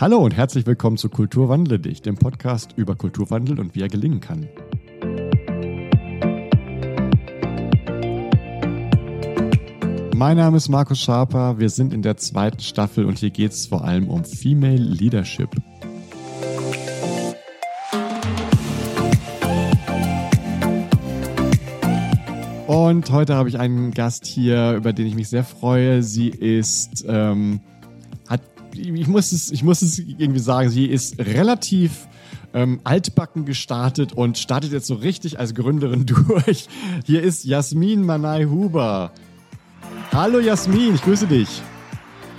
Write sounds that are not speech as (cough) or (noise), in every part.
Hallo und herzlich willkommen zu Kulturwandle dich, dem Podcast über Kulturwandel und wie er gelingen kann. Mein Name ist Markus Schaper, wir sind in der zweiten Staffel und hier geht es vor allem um Female Leadership. Und heute habe ich einen Gast hier, über den ich mich sehr freue. Sie ist, ähm, ich muss es, ich muss es irgendwie sagen, sie ist relativ ähm, altbacken gestartet und startet jetzt so richtig als Gründerin (laughs) durch. Hier ist Jasmin Manai Huber. Hallo Jasmin, ich grüße dich.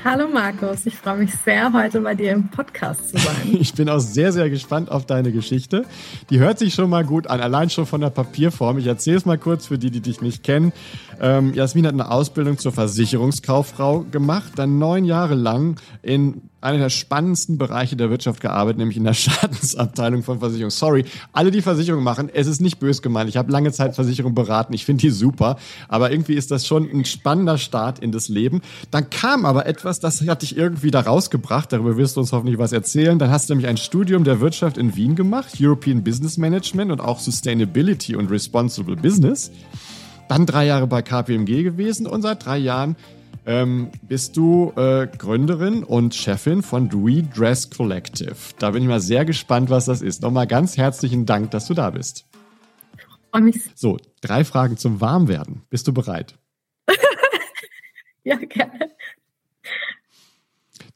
Hallo Markus, ich freue mich sehr, heute bei dir im Podcast zu sein. (laughs) Ich bin auch sehr, sehr gespannt auf deine Geschichte. Die hört sich schon mal gut an, allein schon von der Papierform. Ich erzähle es mal kurz für die, die dich nicht kennen. Ähm, Jasmin hat eine Ausbildung zur Versicherungskauffrau gemacht, dann neun Jahre lang in einer der spannendsten Bereiche der Wirtschaft gearbeitet, nämlich in der (laughs) Schadensabteilung von Versicherungen. Sorry, alle, die Versicherungen machen, es ist nicht bös gemeint. Ich habe lange Zeit Versicherung beraten, ich finde die super, aber irgendwie ist das schon ein spannender Start in das Leben. Dann kam aber etwas, das hat dich irgendwie da rausgebracht, darüber wirst du uns hoffentlich was erzählen. Dann hast du nämlich ein Studium der Wirtschaft in Wien gemacht, European Business Management und auch Sustainability und Responsible Business. Dann drei Jahre bei KPMG gewesen und seit drei Jahren ähm, bist du äh, Gründerin und Chefin von Redress Collective. Da bin ich mal sehr gespannt, was das ist. Nochmal ganz herzlichen Dank, dass du da bist. So, drei Fragen zum Warmwerden. Bist du bereit? (laughs) ja, gerne.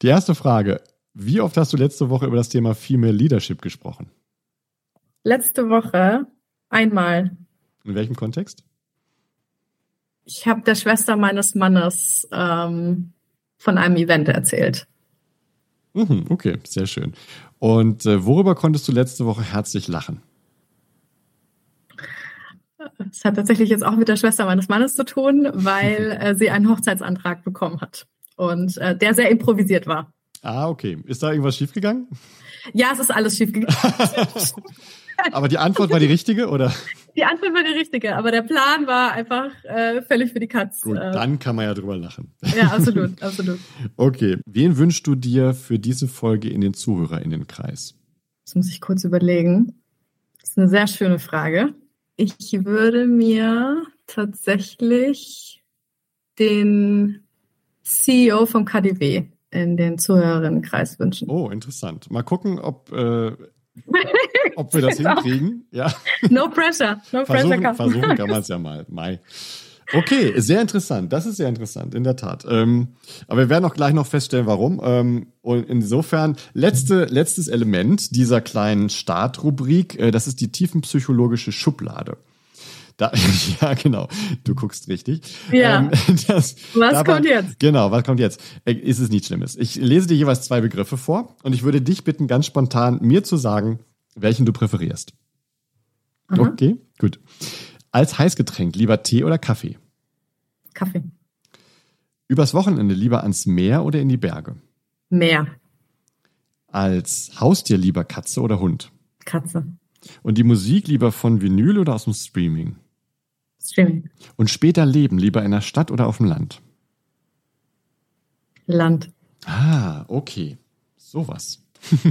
Die erste Frage. Wie oft hast du letzte Woche über das Thema Female Leadership gesprochen? Letzte Woche einmal. In welchem Kontext? Ich habe der Schwester meines Mannes ähm, von einem Event erzählt. Mhm, okay, sehr schön. Und äh, worüber konntest du letzte Woche herzlich lachen? Es hat tatsächlich jetzt auch mit der Schwester meines Mannes zu tun, weil äh, sie einen Hochzeitsantrag bekommen hat und äh, der sehr improvisiert war. Ah, okay. Ist da irgendwas schiefgegangen? Ja, es ist alles schiefgegangen. (laughs) aber die Antwort war die richtige, oder? Die Antwort war die richtige, aber der Plan war einfach äh, völlig für die Katz. Gut, äh. dann kann man ja drüber lachen. Ja, absolut, absolut. (laughs) Okay, wen wünschst du dir für diese Folge in den Zuhörerinnenkreis? Das muss ich kurz überlegen. Das ist eine sehr schöne Frage. Ich würde mir tatsächlich den CEO vom KDW in den Zuhörerinnenkreis wünschen. Oh, interessant. Mal gucken, ob, äh, (laughs) ob wir das hinkriegen. Ja. No pressure. No versuchen, pressure. Versuchen kann man es ja mal. Mai. Okay, sehr interessant. Das ist sehr interessant, in der Tat. Ähm, aber wir werden auch gleich noch feststellen, warum. Ähm, und insofern, letzte, letztes Element dieser kleinen Startrubrik, äh, das ist die tiefenpsychologische Schublade. Da, (laughs) ja, genau. Du guckst richtig. Ja. Ähm, (laughs) das, was dabei, kommt jetzt? Genau, was kommt jetzt? Äh, ist es nichts Schlimmes. Ich lese dir jeweils zwei Begriffe vor und ich würde dich bitten, ganz spontan mir zu sagen, welchen du präferierst. Aha. Okay, gut. Als Heißgetränk lieber Tee oder Kaffee? Kaffee. Übers Wochenende lieber ans Meer oder in die Berge? Meer. Als Haustier lieber Katze oder Hund? Katze. Und die Musik lieber von Vinyl oder aus dem Streaming? Streaming. Und später leben lieber in der Stadt oder auf dem Land? Land. Ah, okay. Sowas. (laughs)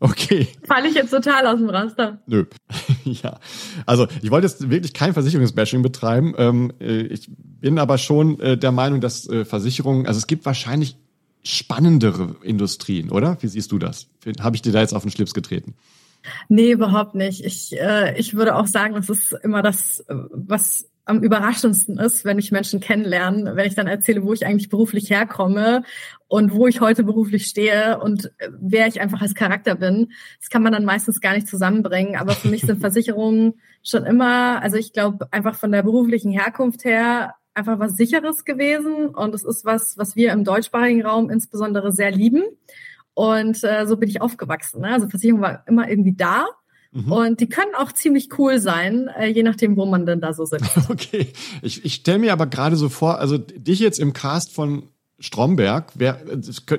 Okay. Falle ich jetzt total aus dem Raster? Nö. (laughs) ja. Also ich wollte jetzt wirklich kein Versicherungsbashing betreiben. Ähm, äh, ich bin aber schon äh, der Meinung, dass äh, Versicherungen, also es gibt wahrscheinlich spannendere Industrien, oder? Wie siehst du das? Habe ich dir da jetzt auf den Schlips getreten? Nee, überhaupt nicht. Ich, äh, ich würde auch sagen, das ist immer das, was am überraschendsten ist, wenn ich Menschen kennenlerne, wenn ich dann erzähle, wo ich eigentlich beruflich herkomme und wo ich heute beruflich stehe und wer ich einfach als Charakter bin. Das kann man dann meistens gar nicht zusammenbringen. Aber für mich sind (laughs) Versicherungen schon immer, also ich glaube einfach von der beruflichen Herkunft her einfach was Sicheres gewesen und es ist was, was wir im deutschsprachigen Raum insbesondere sehr lieben. Und äh, so bin ich aufgewachsen. Ne? Also Versicherung war immer irgendwie da. Mhm. Und die können auch ziemlich cool sein, äh, je nachdem, wo man denn da so sitzt. (laughs) Okay, ich, ich stelle mir aber gerade so vor, also dich jetzt im Cast von Stromberg, wer,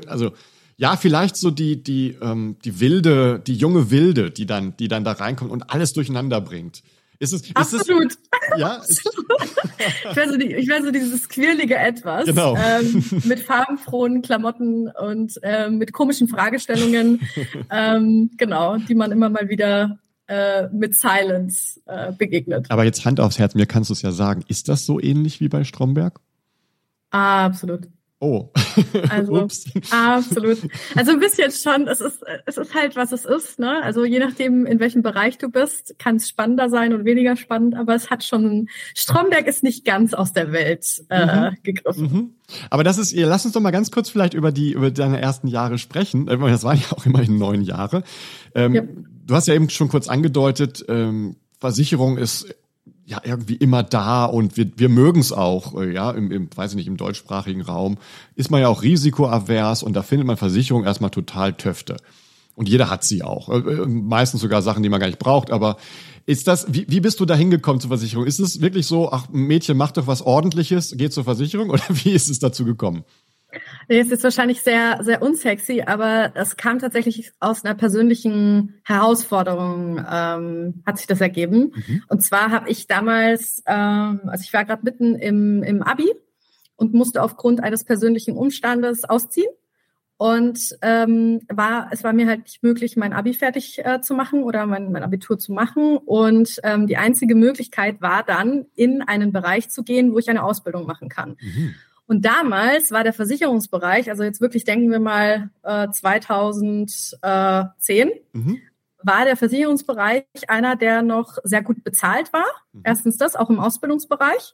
also ja, vielleicht so die die ähm, die wilde, die junge Wilde, die dann die dann da reinkommt und alles durcheinander bringt. Ist es, ist Absolut. Es, (laughs) ja. ich wäre so, die, ich wär so dieses quirlige Etwas. Genau. Ähm, mit farbenfrohen Klamotten und ähm, mit komischen Fragestellungen. (laughs) ähm, genau, die man immer mal wieder äh, mit Silence äh, begegnet. Aber jetzt Hand aufs Herz, mir kannst du es ja sagen. Ist das so ähnlich wie bei Stromberg? Ah, absolut. Oh. (laughs) Also Ups. absolut. Also ein bisschen schon. Es ist, es ist halt, was es ist. Ne? Also je nachdem, in welchem Bereich du bist, kann es spannender sein und weniger spannend. Aber es hat schon. Stromberg ist nicht ganz aus der Welt äh, mhm. gegriffen. Mhm. Aber das ist. Lass uns doch mal ganz kurz vielleicht über die über deine ersten Jahre sprechen. Äh, das waren ja auch immerhin neun Jahre. Ähm, ja. Du hast ja eben schon kurz angedeutet. Ähm, Versicherung ist ja irgendwie immer da und wir, wir mögen es auch, äh, ja, im, im, weiß ich nicht, im deutschsprachigen Raum ist man ja auch risikoavers und da findet man Versicherung erstmal total Töfte. Und jeder hat sie auch. Äh, äh, meistens sogar Sachen, die man gar nicht braucht. Aber ist das, wie, wie bist du da hingekommen zur Versicherung? Ist es wirklich so, ach, Mädchen, mach doch was ordentliches, geht zur Versicherung? (laughs) Oder wie ist es dazu gekommen? Es ist wahrscheinlich sehr, sehr unsexy, aber es kam tatsächlich aus einer persönlichen Herausforderung, ähm, hat sich das ergeben. Mhm. Und zwar habe ich damals, ähm, also ich war gerade mitten im, im Abi und musste aufgrund eines persönlichen Umstandes ausziehen. Und ähm, war, es war mir halt nicht möglich, mein Abi fertig äh, zu machen oder mein, mein Abitur zu machen. Und ähm, die einzige Möglichkeit war dann, in einen Bereich zu gehen, wo ich eine Ausbildung machen kann. Mhm. Und damals war der Versicherungsbereich, also jetzt wirklich denken wir mal äh, 2010, mhm. war der Versicherungsbereich einer, der noch sehr gut bezahlt war. Mhm. Erstens das, auch im Ausbildungsbereich.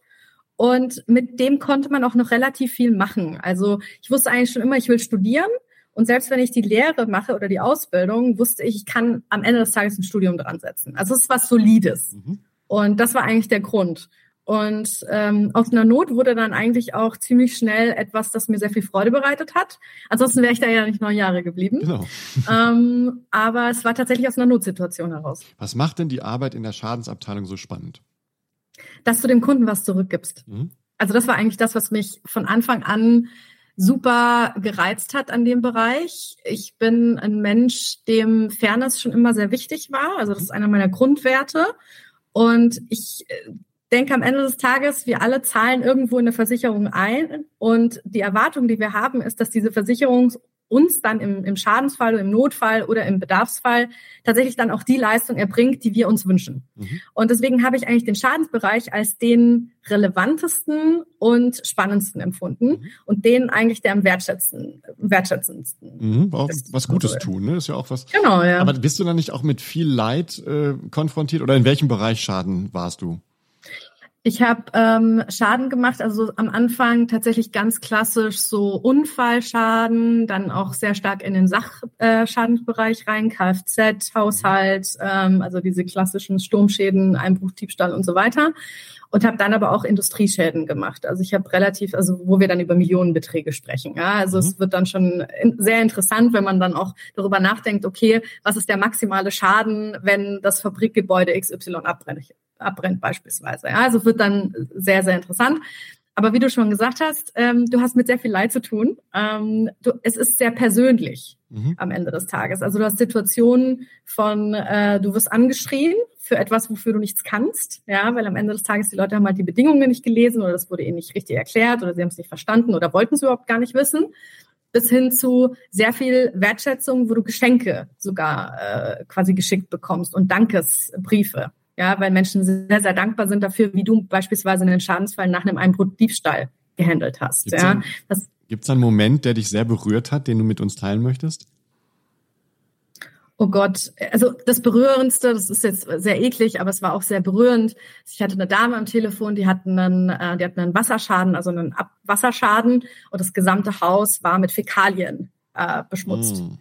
Und mit dem konnte man auch noch relativ viel machen. Also ich wusste eigentlich schon immer, ich will studieren. Und selbst wenn ich die Lehre mache oder die Ausbildung, wusste ich, ich kann am Ende des Tages ein Studium dran setzen. Also es ist was Solides. Mhm. Und das war eigentlich der Grund. Und ähm, aus einer Not wurde dann eigentlich auch ziemlich schnell etwas, das mir sehr viel Freude bereitet hat. Ansonsten wäre ich da ja nicht neun Jahre geblieben. Genau. (laughs) ähm, aber es war tatsächlich aus einer Notsituation heraus. Was macht denn die Arbeit in der Schadensabteilung so spannend? Dass du dem Kunden was zurückgibst. Mhm. Also das war eigentlich das, was mich von Anfang an super gereizt hat an dem Bereich. Ich bin ein Mensch, dem Fairness schon immer sehr wichtig war. Also das ist einer meiner Grundwerte. Und ich äh, denke am Ende des Tages, wir alle zahlen irgendwo in eine Versicherung ein und die Erwartung, die wir haben, ist, dass diese Versicherung uns dann im, im Schadensfall oder im Notfall oder im Bedarfsfall tatsächlich dann auch die Leistung erbringt, die wir uns wünschen. Mhm. Und deswegen habe ich eigentlich den Schadensbereich als den relevantesten und spannendsten empfunden mhm. und den eigentlich der am wertschätzen, wertschätzendsten. Mhm, auch was Gutes tun, ne? Ist ja auch was. Genau, ja. Aber bist du dann nicht auch mit viel Leid äh, konfrontiert oder in welchem Bereich Schaden warst du? Ich habe ähm, Schaden gemacht, also am Anfang tatsächlich ganz klassisch so Unfallschaden, dann auch sehr stark in den Sachschadensbereich äh, rein, Kfz, Haushalt, ähm, also diese klassischen Sturmschäden, Einbruch, Diebstahl und so weiter. Und habe dann aber auch Industrieschäden gemacht. Also ich habe relativ, also wo wir dann über Millionenbeträge sprechen. Ja, also mhm. es wird dann schon in, sehr interessant, wenn man dann auch darüber nachdenkt, okay, was ist der maximale Schaden, wenn das Fabrikgebäude XY abbrennt? Abbrennt beispielsweise. Ja, also wird dann sehr, sehr interessant. Aber wie du schon gesagt hast, ähm, du hast mit sehr viel Leid zu tun. Ähm, du, es ist sehr persönlich mhm. am Ende des Tages. Also du hast Situationen von, äh, du wirst angeschrien für etwas, wofür du nichts kannst, ja, weil am Ende des Tages die Leute haben halt die Bedingungen nicht gelesen oder das wurde ihnen nicht richtig erklärt oder sie haben es nicht verstanden oder wollten es überhaupt gar nicht wissen bis hin zu sehr viel Wertschätzung, wo du Geschenke sogar äh, quasi geschickt bekommst und Dankesbriefe. Ja, weil Menschen sehr, sehr dankbar sind dafür, wie du beispielsweise einen Schadensfall nach einem Einbruch Diebstahl gehandelt hast. Gibt's ja, Gibt es einen Moment, der dich sehr berührt hat, den du mit uns teilen möchtest? Oh Gott, also das Berührendste, das ist jetzt sehr eklig, aber es war auch sehr berührend. Ich hatte eine Dame am Telefon, die hatten einen, äh, die hatten einen Wasserschaden, also einen Abwasserschaden und das gesamte Haus war mit Fäkalien äh, beschmutzt. Mm.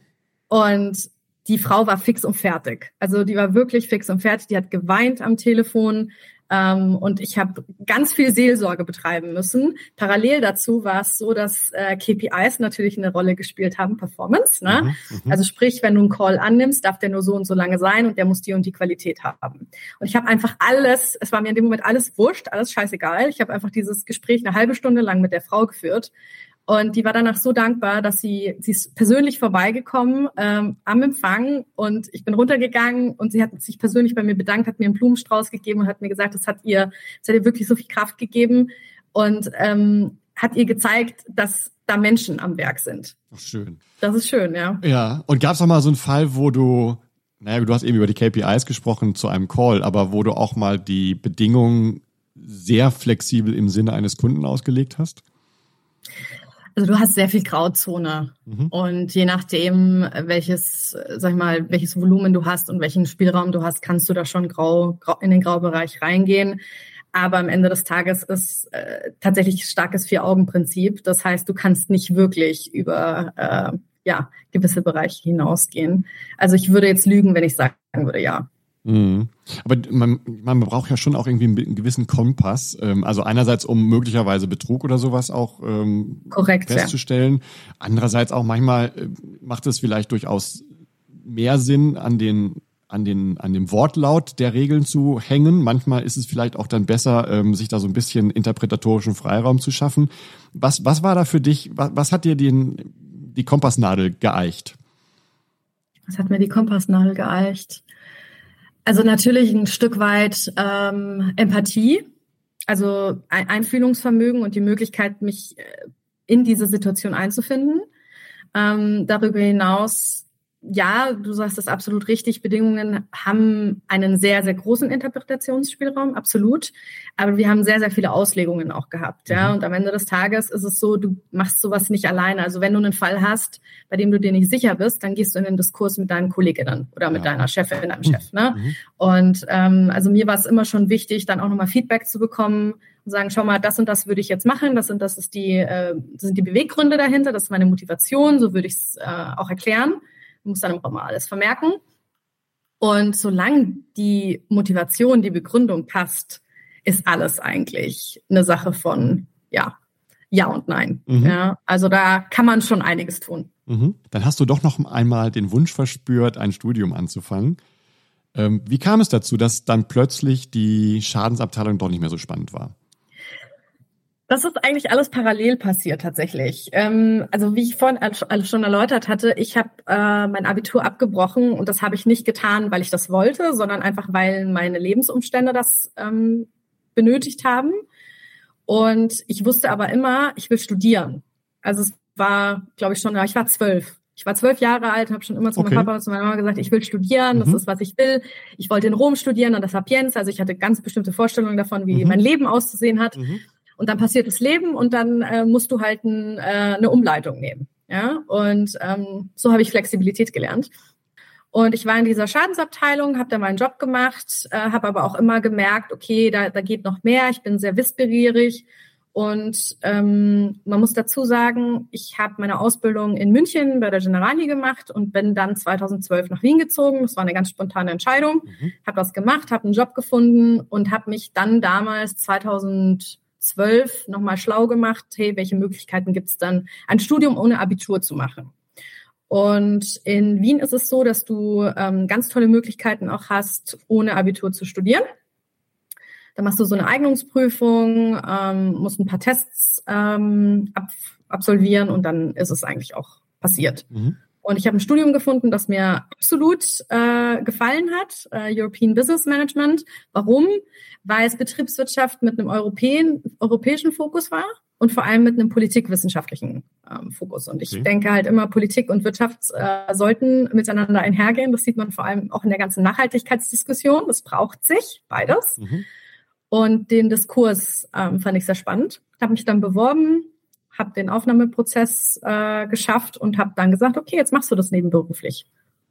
Und die Frau war fix und fertig. Also die war wirklich fix und fertig. Die hat geweint am Telefon. Ähm, und ich habe ganz viel Seelsorge betreiben müssen. Parallel dazu war es so, dass äh, KPIs natürlich eine Rolle gespielt haben, Performance. Ne? Mhm, mhm, also sprich, wenn du einen Call annimmst, darf der nur so und so lange sein und der muss die und die Qualität haben. Und ich habe einfach alles, es war mir in dem Moment alles wurscht, alles scheißegal. Ich habe einfach dieses Gespräch eine halbe Stunde lang mit der Frau geführt Und die war danach so dankbar, dass sie, sie ist persönlich vorbeigekommen ähm, am Empfang und ich bin runtergegangen und sie hat sich persönlich bei mir bedankt, hat mir einen Blumenstrauß gegeben und hat mir gesagt, das hat ihr, das hat ihr wirklich so viel Kraft gegeben und ähm, hat ihr gezeigt, dass da Menschen am Werk sind. Ach, schön. Das ist schön, ja. Ja. Und gab es auch mal so einen Fall, wo du, naja, du hast eben über die KPIs gesprochen zu einem Call, aber wo du auch mal die Bedingungen sehr flexibel im Sinne eines Kunden ausgelegt hast? Also du hast sehr viel Grauzone mhm. und je nachdem, welches, sag ich mal, welches Volumen du hast und welchen Spielraum du hast, kannst du da schon grau, grau in den Graubereich reingehen. Aber am Ende des Tages ist äh, tatsächlich starkes Vier-Augen-Prinzip. Das heißt, du kannst nicht wirklich über äh, ja, gewisse Bereiche hinausgehen. Also ich würde jetzt lügen, wenn ich sagen würde, ja. Mhm. Aber man, man braucht ja schon auch irgendwie einen gewissen Kompass. Ähm, also einerseits, um möglicherweise Betrug oder sowas auch ähm, Korrekt, festzustellen. Ja. Andererseits auch manchmal äh, macht es vielleicht durchaus mehr Sinn, an den an den an dem Wortlaut der Regeln zu hängen. Manchmal ist es vielleicht auch dann besser, ähm, sich da so ein bisschen interpretatorischen Freiraum zu schaffen. Was was war da für dich? Was, was hat dir den die Kompassnadel geeicht? Was hat mir die Kompassnadel geeicht? Also natürlich ein Stück weit ähm, Empathie, also ein Einfühlungsvermögen und die Möglichkeit, mich äh, in diese Situation einzufinden. Ähm, darüber hinaus ja, du sagst das absolut richtig. Bedingungen haben einen sehr, sehr großen Interpretationsspielraum, absolut. Aber wir haben sehr, sehr viele Auslegungen auch gehabt. Ja, mhm. und am Ende des Tages ist es so, du machst sowas nicht alleine. Also wenn du einen Fall hast, bei dem du dir nicht sicher bist, dann gehst du in den Diskurs mit deinen Kolleginnen oder mit ja. deiner Chefin, deinem Chef. Ne? Mhm. Und ähm, also mir war es immer schon wichtig, dann auch nochmal Feedback zu bekommen und sagen, schau mal, das und das würde ich jetzt machen, das und das ist die, äh, das sind die Beweggründe dahinter, das ist meine Motivation, so würde ich es äh, auch erklären muss dann auch immer alles vermerken. Und solange die Motivation, die Begründung passt, ist alles eigentlich eine Sache von ja, ja und nein. Mhm. Ja, also da kann man schon einiges tun. Mhm. Dann hast du doch noch einmal den Wunsch verspürt, ein Studium anzufangen. Ähm, wie kam es dazu, dass dann plötzlich die Schadensabteilung doch nicht mehr so spannend war? Das ist eigentlich alles parallel passiert tatsächlich. Ähm, also wie ich vorhin schon erläutert hatte, ich habe äh, mein Abitur abgebrochen und das habe ich nicht getan, weil ich das wollte, sondern einfach, weil meine Lebensumstände das ähm, benötigt haben. Und ich wusste aber immer, ich will studieren. Also es war, glaube ich, schon, ich war zwölf. Ich war zwölf Jahre alt, habe schon immer zu okay. meinem Papa und zu meiner Mama gesagt, ich will studieren, das mhm. ist, was ich will. Ich wollte in Rom studieren an der Sapienza, also ich hatte ganz bestimmte Vorstellungen davon, wie mhm. mein Leben auszusehen hat. Mhm und dann passiert das Leben und dann äh, musst du halt ein, äh, eine Umleitung nehmen. Ja, und ähm, so habe ich Flexibilität gelernt. Und ich war in dieser Schadensabteilung, habe da meinen Job gemacht, äh, habe aber auch immer gemerkt, okay, da, da geht noch mehr. Ich bin sehr wissbegierig und ähm, man muss dazu sagen, ich habe meine Ausbildung in München bei der Generali gemacht und bin dann 2012 nach Wien gezogen. Das war eine ganz spontane Entscheidung. Mhm. Habe das gemacht, habe einen Job gefunden und habe mich dann damals 2000 zwölf nochmal schlau gemacht, hey, welche Möglichkeiten gibt es dann, ein Studium ohne Abitur zu machen. Und in Wien ist es so, dass du ähm, ganz tolle Möglichkeiten auch hast, ohne Abitur zu studieren. Da machst du so eine Eignungsprüfung, ähm, musst ein paar Tests ähm, ab absolvieren und dann ist es eigentlich auch passiert. Mhm. Und ich habe ein Studium gefunden, das mir absolut äh, gefallen hat, äh, European Business Management. Warum? Weil es Betriebswirtschaft mit einem Europäen, europäischen Fokus war und vor allem mit einem politikwissenschaftlichen ähm, Fokus. Und ich okay. denke halt immer, Politik und Wirtschaft äh, sollten miteinander einhergehen. Das sieht man vor allem auch in der ganzen Nachhaltigkeitsdiskussion. Das braucht sich, beides. Mhm. Und den Diskurs ähm, fand ich sehr spannend. Habe mich dann beworben, habe den Aufnahmeprozess äh, geschafft und habe dann gesagt, okay, jetzt machst du das nebenberuflich.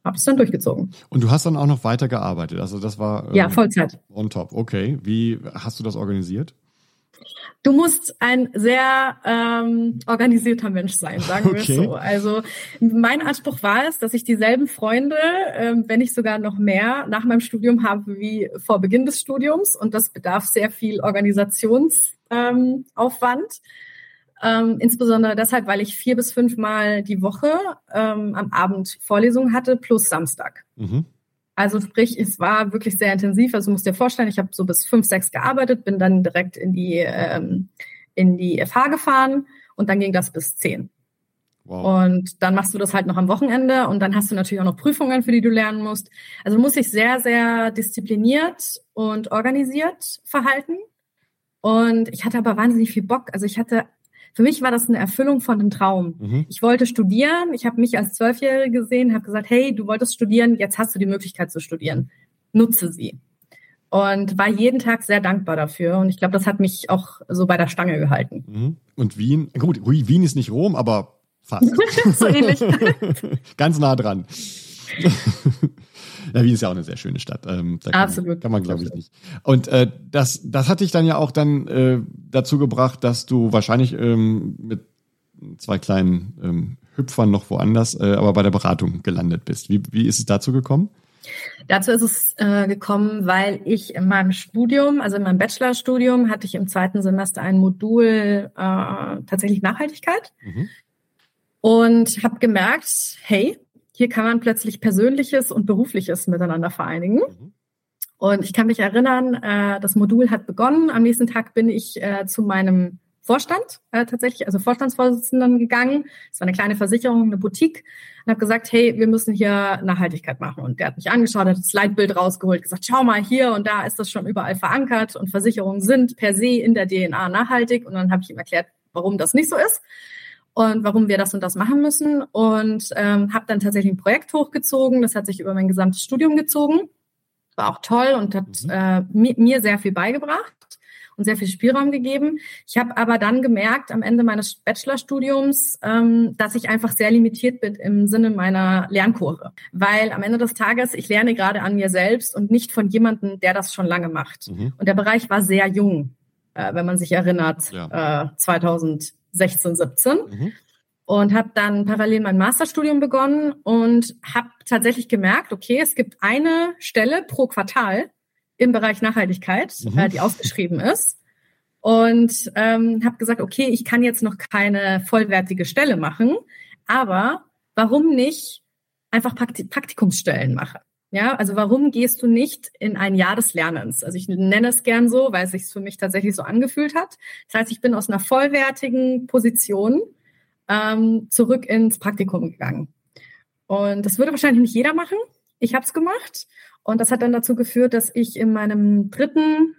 Habe es dann durchgezogen. Und du hast dann auch noch weiter gearbeitet. Also das war ähm, ja Vollzeit. On top. Okay. Wie hast du das organisiert? Du musst ein sehr ähm, organisierter Mensch sein, sagen wir okay. so. Also mein Anspruch war es, dass ich dieselben Freunde, ähm, wenn nicht sogar noch mehr, nach meinem Studium habe wie vor Beginn des Studiums. Und das bedarf sehr viel Organisationsaufwand. Ähm, ähm, insbesondere deshalb, weil ich vier bis fünf Mal die Woche ähm, am Abend Vorlesungen hatte, plus Samstag. Mhm. Also sprich, es war wirklich sehr intensiv. Also du musst dir vorstellen, ich habe so bis fünf, sechs gearbeitet, bin dann direkt in die, ähm, in die FH gefahren und dann ging das bis zehn. Wow. Und dann machst du das halt noch am Wochenende und dann hast du natürlich auch noch Prüfungen, für die du lernen musst. Also muss ich sehr, sehr diszipliniert und organisiert verhalten. Und ich hatte aber wahnsinnig viel Bock. Also ich hatte, für mich war das eine Erfüllung von einem Traum. Mhm. Ich wollte studieren. Ich habe mich als Zwölfjährige gesehen, habe gesagt, hey, du wolltest studieren, jetzt hast du die Möglichkeit zu studieren. Nutze sie. Und war jeden Tag sehr dankbar dafür. Und ich glaube, das hat mich auch so bei der Stange gehalten. Mhm. Und Wien, gut, Wien ist nicht Rom, aber Fast. (laughs) so ähnlich. (laughs) Ganz nah dran. (laughs) ja, Wien ist ja auch eine sehr schöne Stadt. Ähm, kann Absolut. Man, kann man, glaube ich, nicht. Und äh, das, das hat dich dann ja auch dann äh, dazu gebracht, dass du wahrscheinlich ähm, mit zwei kleinen ähm, Hüpfern noch woanders, äh, aber bei der Beratung gelandet bist. Wie, wie ist es dazu gekommen? Dazu ist es äh, gekommen, weil ich in meinem Studium, also in meinem Bachelorstudium, hatte ich im zweiten Semester ein Modul äh, tatsächlich Nachhaltigkeit. Mhm und habe gemerkt, hey, hier kann man plötzlich Persönliches und Berufliches miteinander vereinigen. Mhm. Und ich kann mich erinnern, äh, das Modul hat begonnen. Am nächsten Tag bin ich äh, zu meinem Vorstand äh, tatsächlich, also Vorstandsvorsitzenden gegangen. Es war eine kleine Versicherung, eine Boutique und habe gesagt, hey, wir müssen hier Nachhaltigkeit machen. Und der hat mich angeschaut, hat das Leitbild rausgeholt, gesagt, schau mal hier und da ist das schon überall verankert und Versicherungen sind per se in der DNA nachhaltig. Und dann habe ich ihm erklärt, warum das nicht so ist und warum wir das und das machen müssen und ähm, habe dann tatsächlich ein Projekt hochgezogen. Das hat sich über mein gesamtes Studium gezogen. War auch toll und hat mhm. äh, mir, mir sehr viel beigebracht und sehr viel Spielraum gegeben. Ich habe aber dann gemerkt am Ende meines Bachelorstudiums, ähm, dass ich einfach sehr limitiert bin im Sinne meiner Lernkurve. Weil am Ende des Tages, ich lerne gerade an mir selbst und nicht von jemandem, der das schon lange macht. Mhm. Und der Bereich war sehr jung, äh, wenn man sich erinnert, ja. äh, 2000. 16, 17. Mhm. Und habe dann parallel mein Masterstudium begonnen und habe tatsächlich gemerkt, okay, es gibt eine Stelle pro Quartal im Bereich Nachhaltigkeit, mhm. äh, die ausgeschrieben ist. Und ähm, habe gesagt, okay, ich kann jetzt noch keine vollwertige Stelle machen, aber warum nicht einfach Praktikumsstellen machen? Ja, also warum gehst du nicht in ein Jahr des Lernens? Also ich nenne es gern so, weil es sich für mich tatsächlich so angefühlt hat. Das heißt, ich bin aus einer vollwertigen Position ähm, zurück ins Praktikum gegangen. Und das würde wahrscheinlich nicht jeder machen. Ich habe es gemacht. Und das hat dann dazu geführt, dass ich in meinem dritten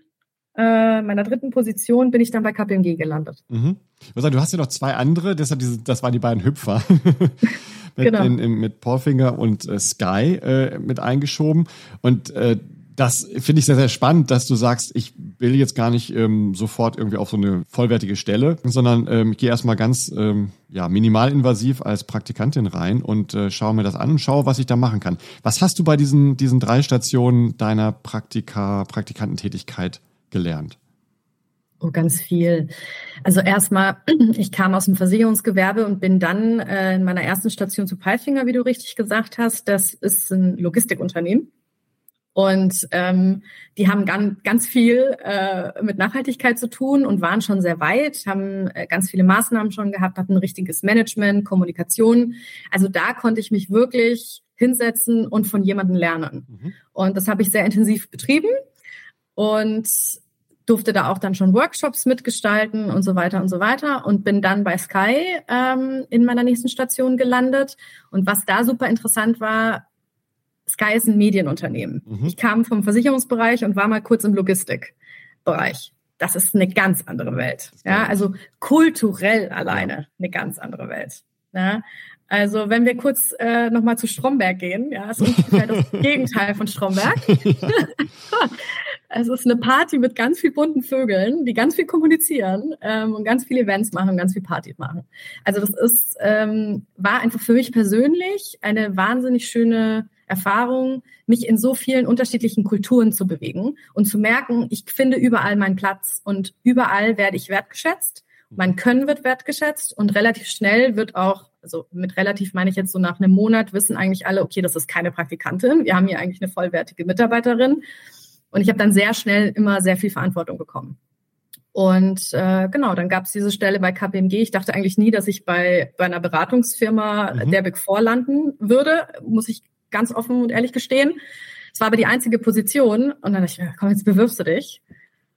äh, meiner dritten Position bin ich dann bei KPMG gelandet. Mhm. Du hast ja noch zwei andere, deshalb diese, das waren die beiden Hüpfer. (laughs) mit, genau. in, in, mit Paulfinger und äh, Sky äh, mit eingeschoben. Und äh, das finde ich sehr, sehr spannend, dass du sagst, ich will jetzt gar nicht ähm, sofort irgendwie auf so eine vollwertige Stelle, sondern ähm, ich gehe erstmal ganz ähm, ja, minimalinvasiv als Praktikantin rein und äh, schaue mir das an und schaue, was ich da machen kann. Was hast du bei diesen, diesen drei Stationen deiner Praktika, Praktikantentätigkeit gelernt? Oh, ganz viel. Also erstmal, (clears throat) ich kam aus dem Versicherungsgewerbe und bin dann äh, in meiner ersten Station zu Palfinger, wie du richtig gesagt hast. Das ist ein Logistikunternehmen. Und ähm, die haben ganz, ganz viel äh, mit Nachhaltigkeit zu tun und waren schon sehr weit, haben äh, ganz viele Maßnahmen schon gehabt, hatten ein richtiges Management, Kommunikation. Also da konnte ich mich wirklich hinsetzen und von jemandem lernen. Mhm. Und das habe ich sehr intensiv betrieben. Und durfte da auch dann schon Workshops mitgestalten und so weiter und so weiter und bin dann bei Sky ähm, in meiner nächsten Station gelandet. Und was da super interessant war, Sky ist ein Medienunternehmen. Mhm. Ich kam vom Versicherungsbereich und war mal kurz im Logistikbereich. Das ist eine ganz andere Welt. Ja, also kulturell alleine eine ganz andere Welt. Ja, also wenn wir kurz äh, nochmal zu Stromberg gehen, ja, ist ungefähr das (laughs) Gegenteil von Stromberg. (laughs) (laughs) es ist eine Party mit ganz viel bunten Vögeln, die ganz viel kommunizieren ähm, und ganz viele Events machen ganz viel Partys machen. Also das ist, ähm, war einfach für mich persönlich eine wahnsinnig schöne Erfahrung, mich in so vielen unterschiedlichen Kulturen zu bewegen und zu merken, ich finde überall meinen Platz und überall werde ich wertgeschätzt. Mein Können wird wertgeschätzt und relativ schnell wird auch also mit relativ meine ich jetzt so nach einem Monat, wissen eigentlich alle, okay, das ist keine Praktikantin, wir haben hier eigentlich eine vollwertige Mitarbeiterin. Und ich habe dann sehr schnell immer sehr viel Verantwortung bekommen. Und äh, genau, dann gab es diese Stelle bei KPMG. Ich dachte eigentlich nie, dass ich bei, bei einer Beratungsfirma mhm. der Big Four landen würde, muss ich ganz offen und ehrlich gestehen. Es war aber die einzige Position. Und dann dachte ich mir, komm, jetzt bewirbst du dich.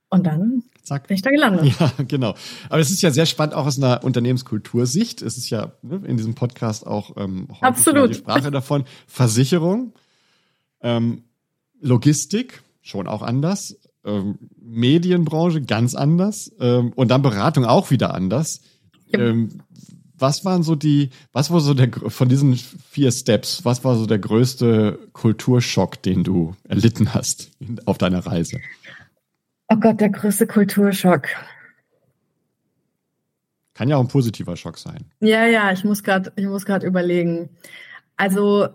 Und dann zack. Bin ich da gelandet. Ja, genau. Aber es ist ja sehr spannend, auch aus einer Unternehmenskultursicht. Es ist ja ne, in diesem Podcast auch ähm, Absolut. die Sprache davon. Versicherung, ähm, Logistik, schon auch anders. Ähm, Medienbranche ganz anders. Ähm, und dann Beratung auch wieder anders. Ja. Ähm, was waren so die, was war so der, von diesen vier Steps, was war so der größte Kulturschock, den du erlitten hast auf deiner Reise? Oh Gott, der größte Kulturschock. Kann ja auch ein positiver Schock sein. Ja, ja, ich muss gerade, ich muss gerade überlegen. Also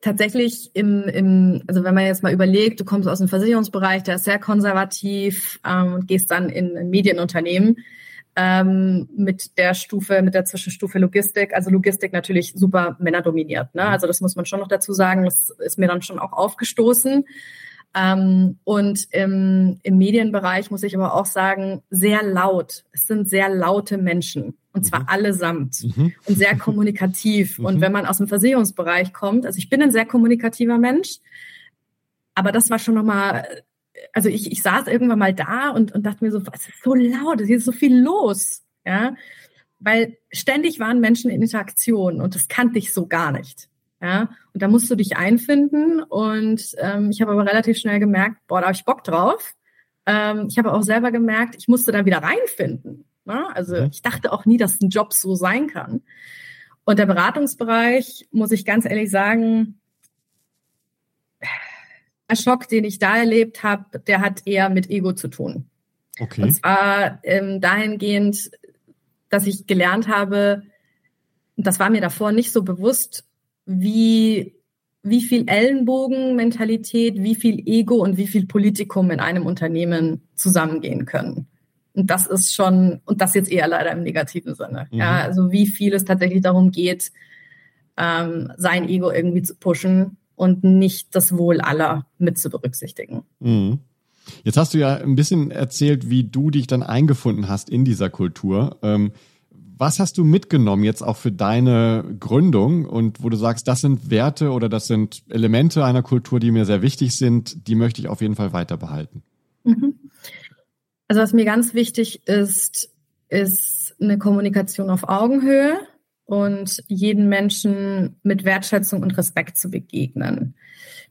tatsächlich im, im, also wenn man jetzt mal überlegt, du kommst aus dem Versicherungsbereich, der ist sehr konservativ ähm, und gehst dann in ein Medienunternehmen ähm, mit der Stufe, mit der Zwischenstufe Logistik. Also Logistik natürlich super männerdominiert. Ne? Mhm. Also das muss man schon noch dazu sagen. Das ist mir dann schon auch aufgestoßen. Ähm, und im, im Medienbereich muss ich aber auch sagen, sehr laut. Es sind sehr laute Menschen. Und zwar mhm. allesamt. Mhm. Und sehr kommunikativ. (laughs) Mhm. Und wenn man aus dem Versicherungsbereich kommt, also ich bin ein sehr kommunikativer Mensch, aber das war schon nochmal also ich, ich saß irgendwann mal da und, und dachte mir so, es ist so laut, es ist so viel los, ja, weil ständig waren Menschen in Interaktion und das kannte ich so gar nicht, ja, und da musst du dich einfinden und ähm, ich habe aber relativ schnell gemerkt, boah, da habe ich Bock drauf. Ähm, ich habe auch selber gemerkt, ich musste da wieder reinfinden. Ne? Also mhm. ich dachte auch nie, dass ein Job so sein kann. Und der Beratungsbereich, muss ich ganz ehrlich sagen, Schock, den ich da erlebt habe, der hat eher mit Ego zu tun. Okay. Und zwar ähm, dahingehend, dass ich gelernt habe, das war mir davor nicht so bewusst, wie, wie viel Ellenbogenmentalität, wie viel Ego und wie viel Politikum in einem Unternehmen zusammengehen können. Und das ist schon, und das jetzt eher leider im negativen Sinne. Mhm. Ja, also wie viel es tatsächlich darum geht, ähm, sein Ego irgendwie zu pushen und nicht das Wohl aller mit zu berücksichtigen. Mhm. Jetzt hast du ja ein bisschen erzählt, wie du dich dann eingefunden hast in dieser Kultur. Ähm, was hast du mitgenommen jetzt auch für deine Gründung und wo du sagst, das sind Werte oder das sind Elemente einer Kultur, die mir sehr wichtig sind, die möchte ich auf jeden Fall weiter behalten? Also was mir ganz wichtig ist, ist eine Kommunikation auf Augenhöhe und jeden Menschen mit Wertschätzung und Respekt zu begegnen.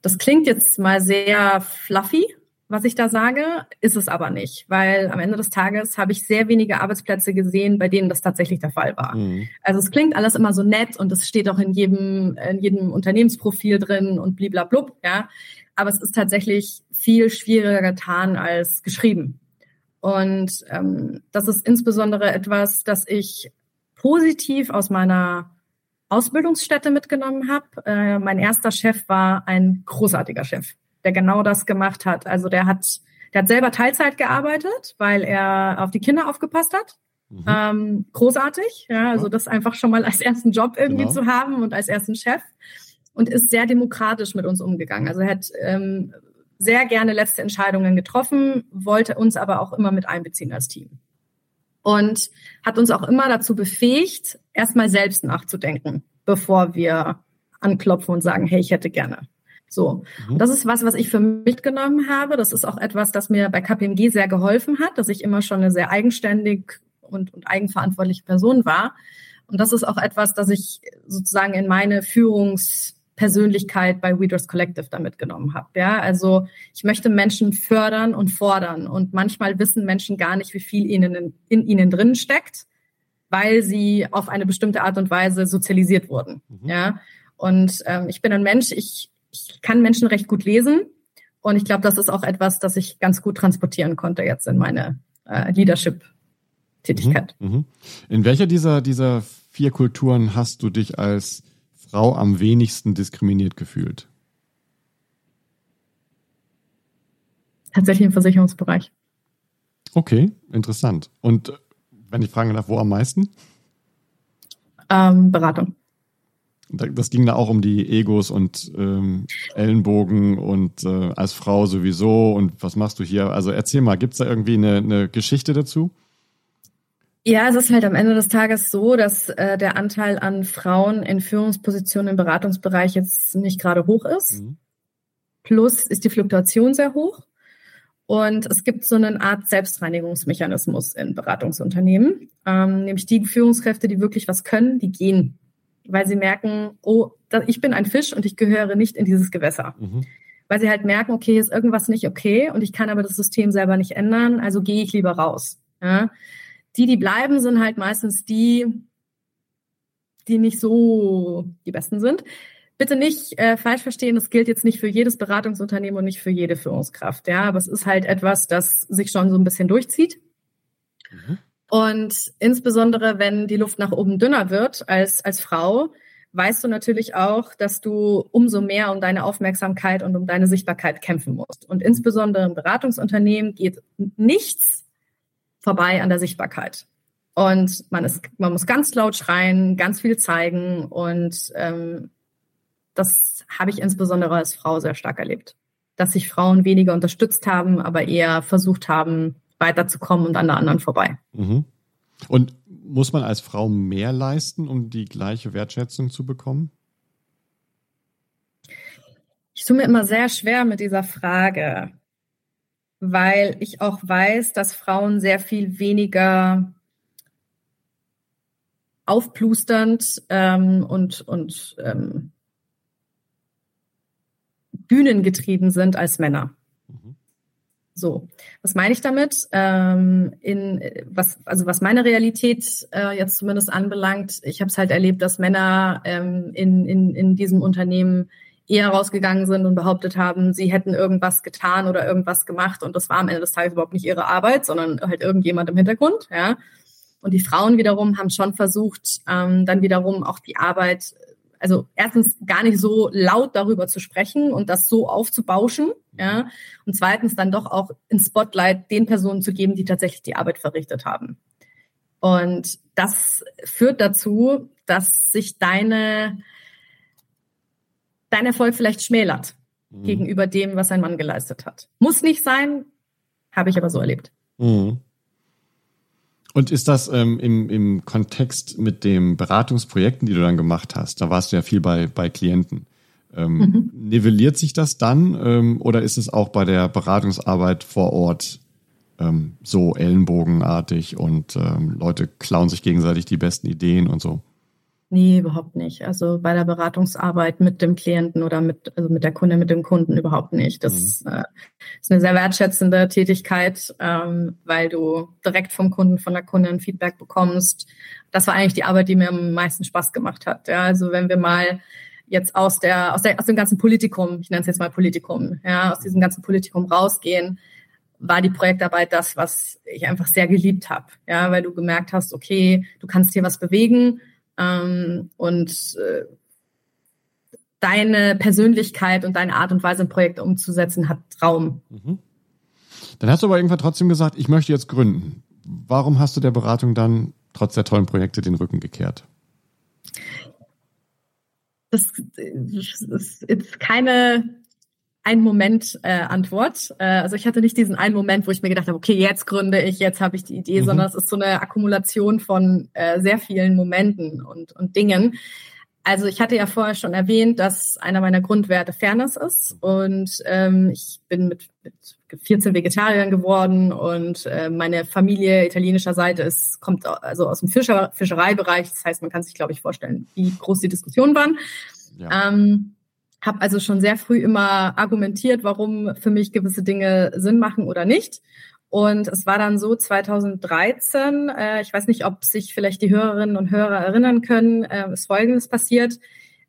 Das klingt jetzt mal sehr fluffy, was ich da sage, ist es aber nicht, weil am Ende des Tages habe ich sehr wenige Arbeitsplätze gesehen, bei denen das tatsächlich der Fall war. Mhm. Also es klingt alles immer so nett und es steht auch in jedem, in jedem Unternehmensprofil drin und bliblablub, ja. Aber es ist tatsächlich viel schwieriger getan als geschrieben. Und ähm, das ist insbesondere etwas, das ich positiv aus meiner Ausbildungsstätte mitgenommen habe. Äh, mein erster Chef war ein großartiger Chef, der genau das gemacht hat. Also der hat, der hat selber Teilzeit gearbeitet, weil er auf die Kinder aufgepasst hat. Mhm. Ähm, großartig, ja, also das einfach schon mal als ersten Job irgendwie genau. zu haben und als ersten Chef und ist sehr demokratisch mit uns umgegangen. Also er hat ähm, sehr gerne letzte Entscheidungen getroffen, wollte uns aber auch immer mit einbeziehen als Team und hat uns auch immer dazu befähigt, erstmal selbst nachzudenken, bevor wir anklopfen und sagen, hey, ich hätte gerne. So, mhm. das ist was, was ich für mitgenommen habe. Das ist auch etwas, das mir bei KPMG sehr geholfen hat, dass ich immer schon eine sehr eigenständig und, und eigenverantwortliche Person war. Und das ist auch etwas, das ich sozusagen in meine Führungs Persönlichkeit bei Readers Collective da mitgenommen habe. Ja, also ich möchte Menschen fördern und fordern und manchmal wissen Menschen gar nicht, wie viel ihnen in, in ihnen drin steckt, weil sie auf eine bestimmte Art und Weise sozialisiert wurden. Mhm. Ja, und ähm, ich bin ein Mensch, ich, ich kann Menschen recht gut lesen und ich glaube, das ist auch etwas, das ich ganz gut transportieren konnte jetzt in meine äh, Leadership-Tätigkeit. Mhm. Mhm. In welcher dieser dieser vier Kulturen hast du dich als Frau am wenigsten diskriminiert gefühlt? Tatsächlich im Versicherungsbereich. Okay, interessant. Und wenn ich fragen darf, wo am meisten? Ähm, Beratung. Das ging da auch um die Egos und ähm, Ellenbogen und äh, als Frau sowieso und was machst du hier? Also erzähl mal, gibt es da irgendwie eine, eine Geschichte dazu? Ja, es ist halt am Ende des Tages so, dass äh, der Anteil an Frauen in Führungspositionen im Beratungsbereich jetzt nicht gerade hoch ist. Mhm. Plus ist die Fluktuation sehr hoch. Und es gibt so eine Art Selbstreinigungsmechanismus in Beratungsunternehmen, ähm, nämlich die Führungskräfte, die wirklich was können, die gehen, weil sie merken, oh, ich bin ein Fisch und ich gehöre nicht in dieses Gewässer. Mhm. Weil sie halt merken, okay, hier ist irgendwas nicht okay und ich kann aber das System selber nicht ändern, also gehe ich lieber raus. Ja? Die, die bleiben, sind halt meistens die, die nicht so die Besten sind bitte nicht äh, falsch verstehen, das gilt jetzt nicht für jedes Beratungsunternehmen und nicht für jede Führungskraft, ja, aber es ist halt etwas, das sich schon so ein bisschen durchzieht. Mhm. Und insbesondere, wenn die Luft nach oben dünner wird als, als Frau, weißt du natürlich auch, dass du umso mehr um deine Aufmerksamkeit und um deine Sichtbarkeit kämpfen musst. Und insbesondere im Beratungsunternehmen geht nichts vorbei an der Sichtbarkeit. Und man, ist, man muss ganz laut schreien, ganz viel zeigen und ähm, das habe ich insbesondere als Frau sehr stark erlebt. Dass sich Frauen weniger unterstützt haben, aber eher versucht haben, weiterzukommen und an der anderen vorbei. Mhm. Und muss man als Frau mehr leisten, um die gleiche Wertschätzung zu bekommen? Ich tue mir immer sehr schwer mit dieser Frage, weil ich auch weiß, dass Frauen sehr viel weniger aufplusternd ähm, und, und ähm, bühnengetrieben sind als Männer. Mhm. So, was meine ich damit? Ähm, in was, also was meine Realität äh, jetzt zumindest anbelangt, ich habe es halt erlebt, dass Männer ähm, in, in, in diesem Unternehmen eher rausgegangen sind und behauptet haben, sie hätten irgendwas getan oder irgendwas gemacht und das war am Ende des Tages überhaupt nicht ihre Arbeit, sondern halt irgendjemand im Hintergrund, ja. Und die Frauen wiederum haben schon versucht, ähm, dann wiederum auch die Arbeit also erstens gar nicht so laut darüber zu sprechen und das so aufzubauschen, ja, und zweitens dann doch auch ins Spotlight den Personen zu geben, die tatsächlich die Arbeit verrichtet haben. Und das führt dazu, dass sich deine, dein Erfolg vielleicht schmälert mhm. gegenüber dem, was ein Mann geleistet hat. Muss nicht sein, habe ich aber so erlebt. Mhm. Und ist das ähm, im, im Kontext mit den Beratungsprojekten, die du dann gemacht hast, da warst du ja viel bei, bei Klienten, ähm, mhm. nivelliert sich das dann ähm, oder ist es auch bei der Beratungsarbeit vor Ort ähm, so ellenbogenartig und ähm, Leute klauen sich gegenseitig die besten Ideen und so? Nee, überhaupt nicht. Also bei der Beratungsarbeit mit dem Klienten oder mit, also mit der Kunde, mit dem Kunden überhaupt nicht. Das mhm. äh, ist eine sehr wertschätzende Tätigkeit, ähm, weil du direkt vom Kunden, von der Kundin Feedback bekommst. Das war eigentlich die Arbeit, die mir am meisten Spaß gemacht hat. Ja, also wenn wir mal jetzt aus der, aus der, aus dem ganzen Politikum, ich nenne es jetzt mal Politikum, ja, aus diesem ganzen Politikum rausgehen, war die Projektarbeit das, was ich einfach sehr geliebt habe. Ja, weil du gemerkt hast, okay, du kannst hier was bewegen ähm, und äh, deine Persönlichkeit und deine Art und Weise, ein Projekt umzusetzen, hat Raum. Mhm. Dann hast du aber irgendwann trotzdem gesagt, ich möchte jetzt gründen. Warum hast du der Beratung dann trotz der tollen Projekte den Rücken gekehrt? Das ist keine ein Moment äh, Antwort. Äh, also ich hatte nicht diesen einen Moment, wo ich mir gedacht habe, okay, jetzt gründe ich, jetzt habe ich die Idee, mhm. sondern es ist so eine Akkumulation von äh, sehr vielen Momenten und, und Dingen. Also ich hatte ja vorher schon erwähnt, dass einer meiner Grundwerte Fairness ist und ähm, ich bin mit, mit 14 Vegetariern geworden und äh, meine Familie italienischer Seite ist kommt also aus dem Fischer, Fischereibereich. Das heißt, man kann sich glaube ich vorstellen, wie groß die Diskussionen waren. Ja. Ähm, habe also schon sehr früh immer argumentiert, warum für mich gewisse Dinge Sinn machen oder nicht. Und es war dann so 2013, äh, ich weiß nicht, ob sich vielleicht die Hörerinnen und Hörer erinnern können, äh, ist Folgendes passiert.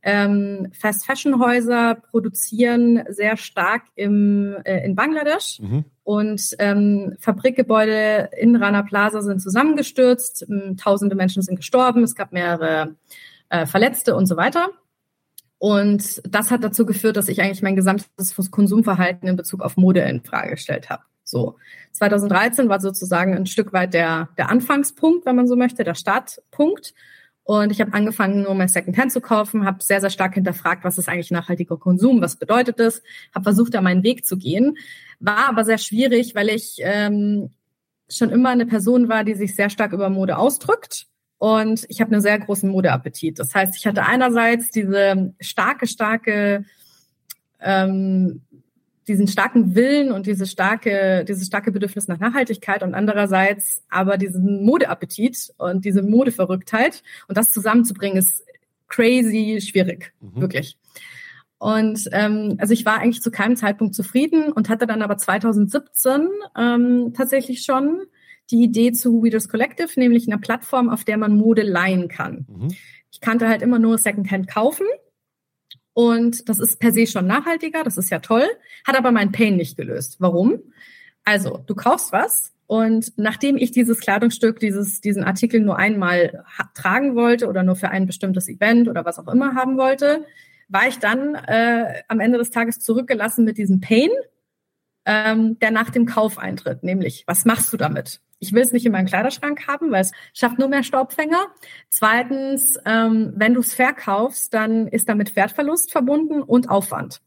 Ähm, Fast Fashion Häuser produzieren sehr stark im, äh, in Bangladesch mhm. und ähm, Fabrikgebäude in Rana Plaza sind zusammengestürzt, tausende Menschen sind gestorben, es gab mehrere äh, Verletzte und so weiter. Und das hat dazu geführt, dass ich eigentlich mein gesamtes Konsumverhalten in Bezug auf Mode in Frage gestellt habe. So 2013 war sozusagen ein Stück weit der, der Anfangspunkt, wenn man so möchte, der Startpunkt. Und ich habe angefangen, nur mal Secondhand zu kaufen, habe sehr, sehr stark hinterfragt, was ist eigentlich nachhaltiger Konsum, was bedeutet das, habe versucht, da meinen Weg zu gehen. War aber sehr schwierig, weil ich ähm, schon immer eine Person war, die sich sehr stark über Mode ausdrückt und ich habe einen sehr großen Modeappetit. Das heißt, ich hatte einerseits diese starke, starke, ähm, diesen starken Willen und diese starke, dieses starke Bedürfnis nach Nachhaltigkeit und andererseits aber diesen Modeappetit und diese Modeverrücktheit. Und das zusammenzubringen ist crazy schwierig, mhm. wirklich. Und ähm, also ich war eigentlich zu keinem Zeitpunkt zufrieden und hatte dann aber 2017 ähm, tatsächlich schon die Idee zu Readers Collective, nämlich einer Plattform, auf der man Mode leihen kann. Mhm. Ich kannte halt immer nur Secondhand kaufen und das ist per se schon nachhaltiger, das ist ja toll, hat aber mein Pain nicht gelöst. Warum? Also, du kaufst was und nachdem ich dieses Kleidungsstück, dieses, diesen Artikel nur einmal tragen wollte oder nur für ein bestimmtes Event oder was auch immer haben wollte, war ich dann äh, am Ende des Tages zurückgelassen mit diesem Pain, ähm, der nach dem Kauf eintritt. Nämlich, was machst du damit? Ich will es nicht in meinem Kleiderschrank haben, weil es schafft nur mehr Staubfänger. Zweitens, ähm, wenn du es verkaufst, dann ist damit Wertverlust verbunden und Aufwand.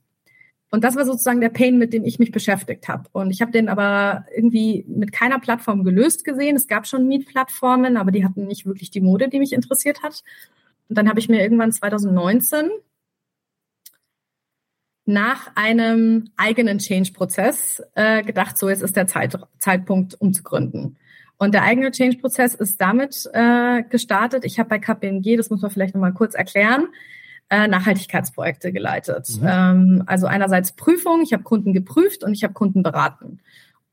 Und das war sozusagen der Pain, mit dem ich mich beschäftigt habe. Und ich habe den aber irgendwie mit keiner Plattform gelöst gesehen. Es gab schon Mietplattformen, aber die hatten nicht wirklich die Mode, die mich interessiert hat. Und dann habe ich mir irgendwann 2019 nach einem eigenen Change-Prozess äh, gedacht, so jetzt ist der Zeit, Zeitpunkt, um zu gründen. Und der eigene Change-Prozess ist damit äh, gestartet. Ich habe bei KPMG, das muss man vielleicht nochmal kurz erklären, äh, Nachhaltigkeitsprojekte geleitet. Mhm. Ähm, also einerseits Prüfung, ich habe Kunden geprüft und ich habe Kunden beraten.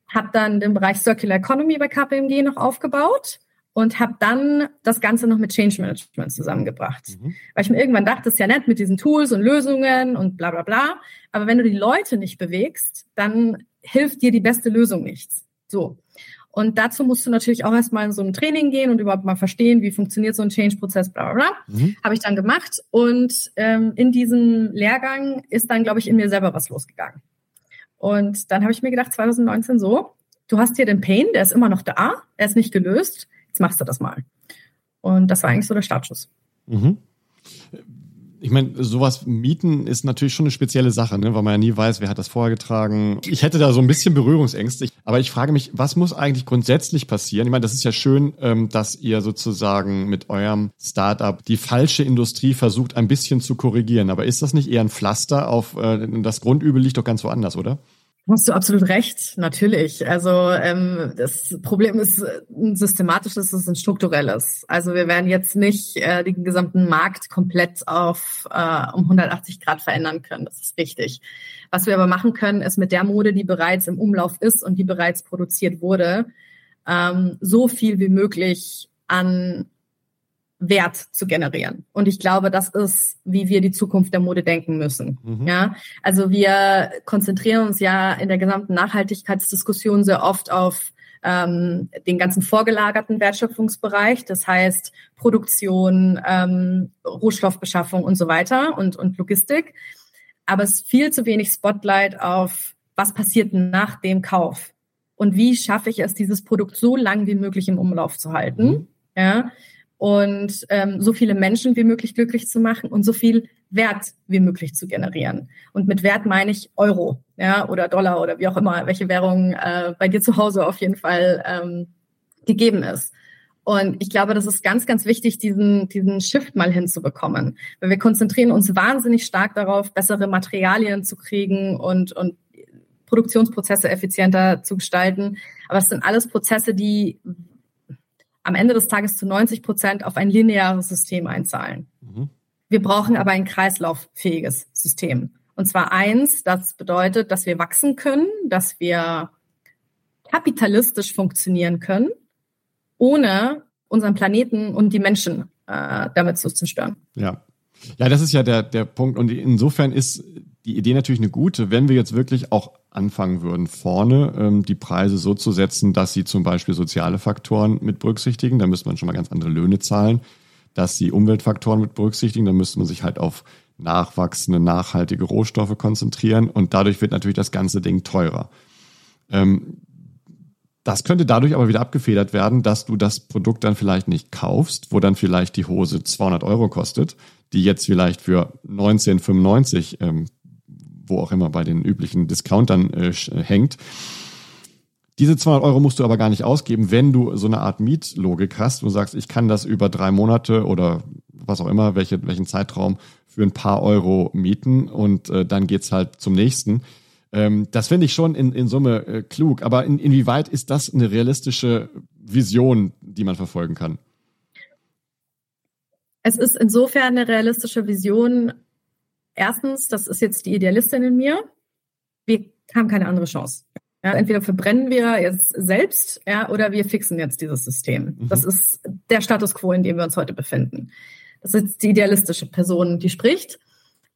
Habe dann den Bereich Circular Economy bei KPMG noch aufgebaut und habe dann das Ganze noch mit Change Management zusammengebracht. Mhm. Weil ich mir irgendwann dachte, das ist ja nett mit diesen Tools und Lösungen und bla bla bla. Aber wenn du die Leute nicht bewegst, dann hilft dir die beste Lösung nichts. So. Und dazu musst du natürlich auch erstmal in so ein Training gehen und überhaupt mal verstehen, wie funktioniert so ein Change-Prozess, bla bla bla. Mhm. Habe ich dann gemacht. Und ähm, in diesem Lehrgang ist dann, glaube ich, in mir selber was losgegangen. Und dann habe ich mir gedacht, 2019 so, du hast hier den Pain, der ist immer noch da, er ist nicht gelöst, jetzt machst du das mal. Und das war eigentlich so der Startschuss. Mhm ich meine, sowas mieten ist natürlich schon eine spezielle Sache, ne? weil man ja nie weiß, wer hat das vorher getragen. Ich hätte da so ein bisschen Berührungsängste. Aber ich frage mich, was muss eigentlich grundsätzlich passieren? Ich meine, das ist ja schön, ähm, dass ihr sozusagen mit eurem Startup die falsche Industrie versucht, ein bisschen zu korrigieren. Aber ist das nicht eher ein Pflaster auf äh, das Grundübel liegt doch ganz woanders, oder? Hast du absolut recht, natürlich. Also ähm, das Problem ist ein systematisches, es ist ein strukturelles. Also wir werden jetzt nicht äh, den gesamten Markt komplett auf äh, um 180 Grad verändern können. Das ist richtig. Was wir aber machen können, ist mit der Mode, die bereits im Umlauf ist und die bereits produziert wurde, ähm, so viel wie möglich an Wert zu generieren. Und ich glaube, das ist, wie wir die Zukunft der Mode denken müssen. Mhm. Ja, also wir konzentrieren uns ja in der gesamten Nachhaltigkeitsdiskussion sehr oft auf ähm, den ganzen vorgelagerten Wertschöpfungsbereich, das heißt Produktion, ähm, Rohstoffbeschaffung und so weiter und, und Logistik. Aber es ist viel zu wenig Spotlight auf, was passiert nach dem Kauf und wie schaffe ich es, dieses Produkt so lang wie möglich im Umlauf zu halten. Mhm. Ja, und ähm, so viele Menschen wie möglich glücklich zu machen und so viel Wert wie möglich zu generieren. Und mit Wert meine ich Euro, ja, oder Dollar oder wie auch immer, welche Währung äh, bei dir zu Hause auf jeden Fall ähm, gegeben ist. Und ich glaube, das ist ganz, ganz wichtig, diesen, diesen Shift mal hinzubekommen. Weil wir konzentrieren uns wahnsinnig stark darauf, bessere Materialien zu kriegen und, und Produktionsprozesse effizienter zu gestalten. Aber es sind alles Prozesse, die am Ende des Tages zu 90 Prozent auf ein lineares System einzahlen. Mhm. Wir brauchen aber ein kreislauffähiges System. Und zwar eins, das bedeutet, dass wir wachsen können, dass wir kapitalistisch funktionieren können, ohne unseren Planeten und die Menschen äh, damit zu zerstören. Ja. Ja, das ist ja der, der Punkt. Und insofern ist die Idee natürlich eine gute, wenn wir jetzt wirklich auch anfangen würden, vorne ähm, die Preise so zu setzen, dass sie zum Beispiel soziale Faktoren mit berücksichtigen. Da müsste man schon mal ganz andere Löhne zahlen. Dass sie Umweltfaktoren mit berücksichtigen, dann müsste man sich halt auf nachwachsende, nachhaltige Rohstoffe konzentrieren. Und dadurch wird natürlich das ganze Ding teurer. Ähm, das könnte dadurch aber wieder abgefedert werden, dass du das Produkt dann vielleicht nicht kaufst, wo dann vielleicht die Hose 200 Euro kostet, die jetzt vielleicht für 19,95 ähm, wo auch immer bei den üblichen Discountern äh, hängt. Diese 200 Euro musst du aber gar nicht ausgeben, wenn du so eine Art Mietlogik hast und sagst, ich kann das über drei Monate oder was auch immer, welche, welchen Zeitraum für ein paar Euro mieten und äh, dann geht's halt zum nächsten. Ähm, das finde ich schon in, in Summe äh, klug. Aber in, inwieweit ist das eine realistische Vision, die man verfolgen kann? Es ist insofern eine realistische Vision. Erstens, das ist jetzt die Idealistin in mir. Wir haben keine andere Chance. Ja, entweder verbrennen wir jetzt selbst, ja, oder wir fixen jetzt dieses System. Mhm. Das ist der Status quo, in dem wir uns heute befinden. Das ist die idealistische Person, die spricht.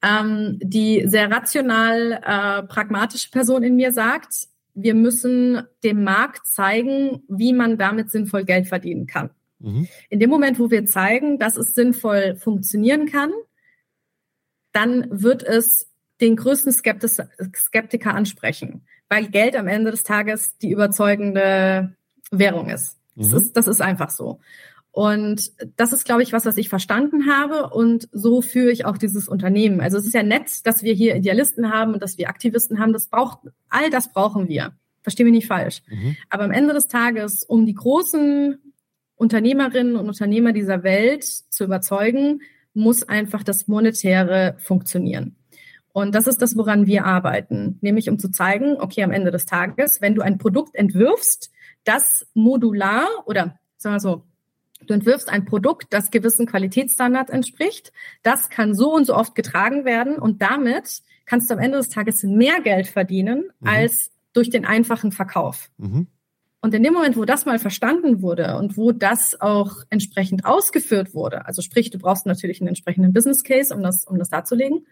Ähm, die sehr rational äh, pragmatische Person in mir sagt, wir müssen dem Markt zeigen, wie man damit sinnvoll Geld verdienen kann. Mhm. In dem Moment, wo wir zeigen, dass es sinnvoll funktionieren kann, dann wird es den größten Skeptiker ansprechen weil Geld am Ende des Tages die überzeugende Währung ist. Mhm. Das, ist das ist einfach so. Und das ist, glaube ich, was, was ich verstanden habe. Und so führe ich auch dieses Unternehmen. Also es ist ja nett, dass wir hier Idealisten haben und dass wir Aktivisten haben. Das braucht, all das brauchen wir. Verstehe mich nicht falsch. Mhm. Aber am Ende des Tages, um die großen Unternehmerinnen und Unternehmer dieser Welt zu überzeugen, muss einfach das Monetäre funktionieren. Und das ist das, woran wir arbeiten, nämlich um zu zeigen, okay, am Ende des Tages, wenn du ein Produkt entwirfst, das modular oder sagen wir so, du entwirfst ein Produkt, das gewissen Qualitätsstandards entspricht, das kann so und so oft getragen werden und damit kannst du am Ende des Tages mehr Geld verdienen mhm. als durch den einfachen Verkauf. Mhm. Und in dem Moment, wo das mal verstanden wurde und wo das auch entsprechend ausgeführt wurde, also sprich, du brauchst natürlich einen entsprechenden Business Case, um das, um das darzulegen,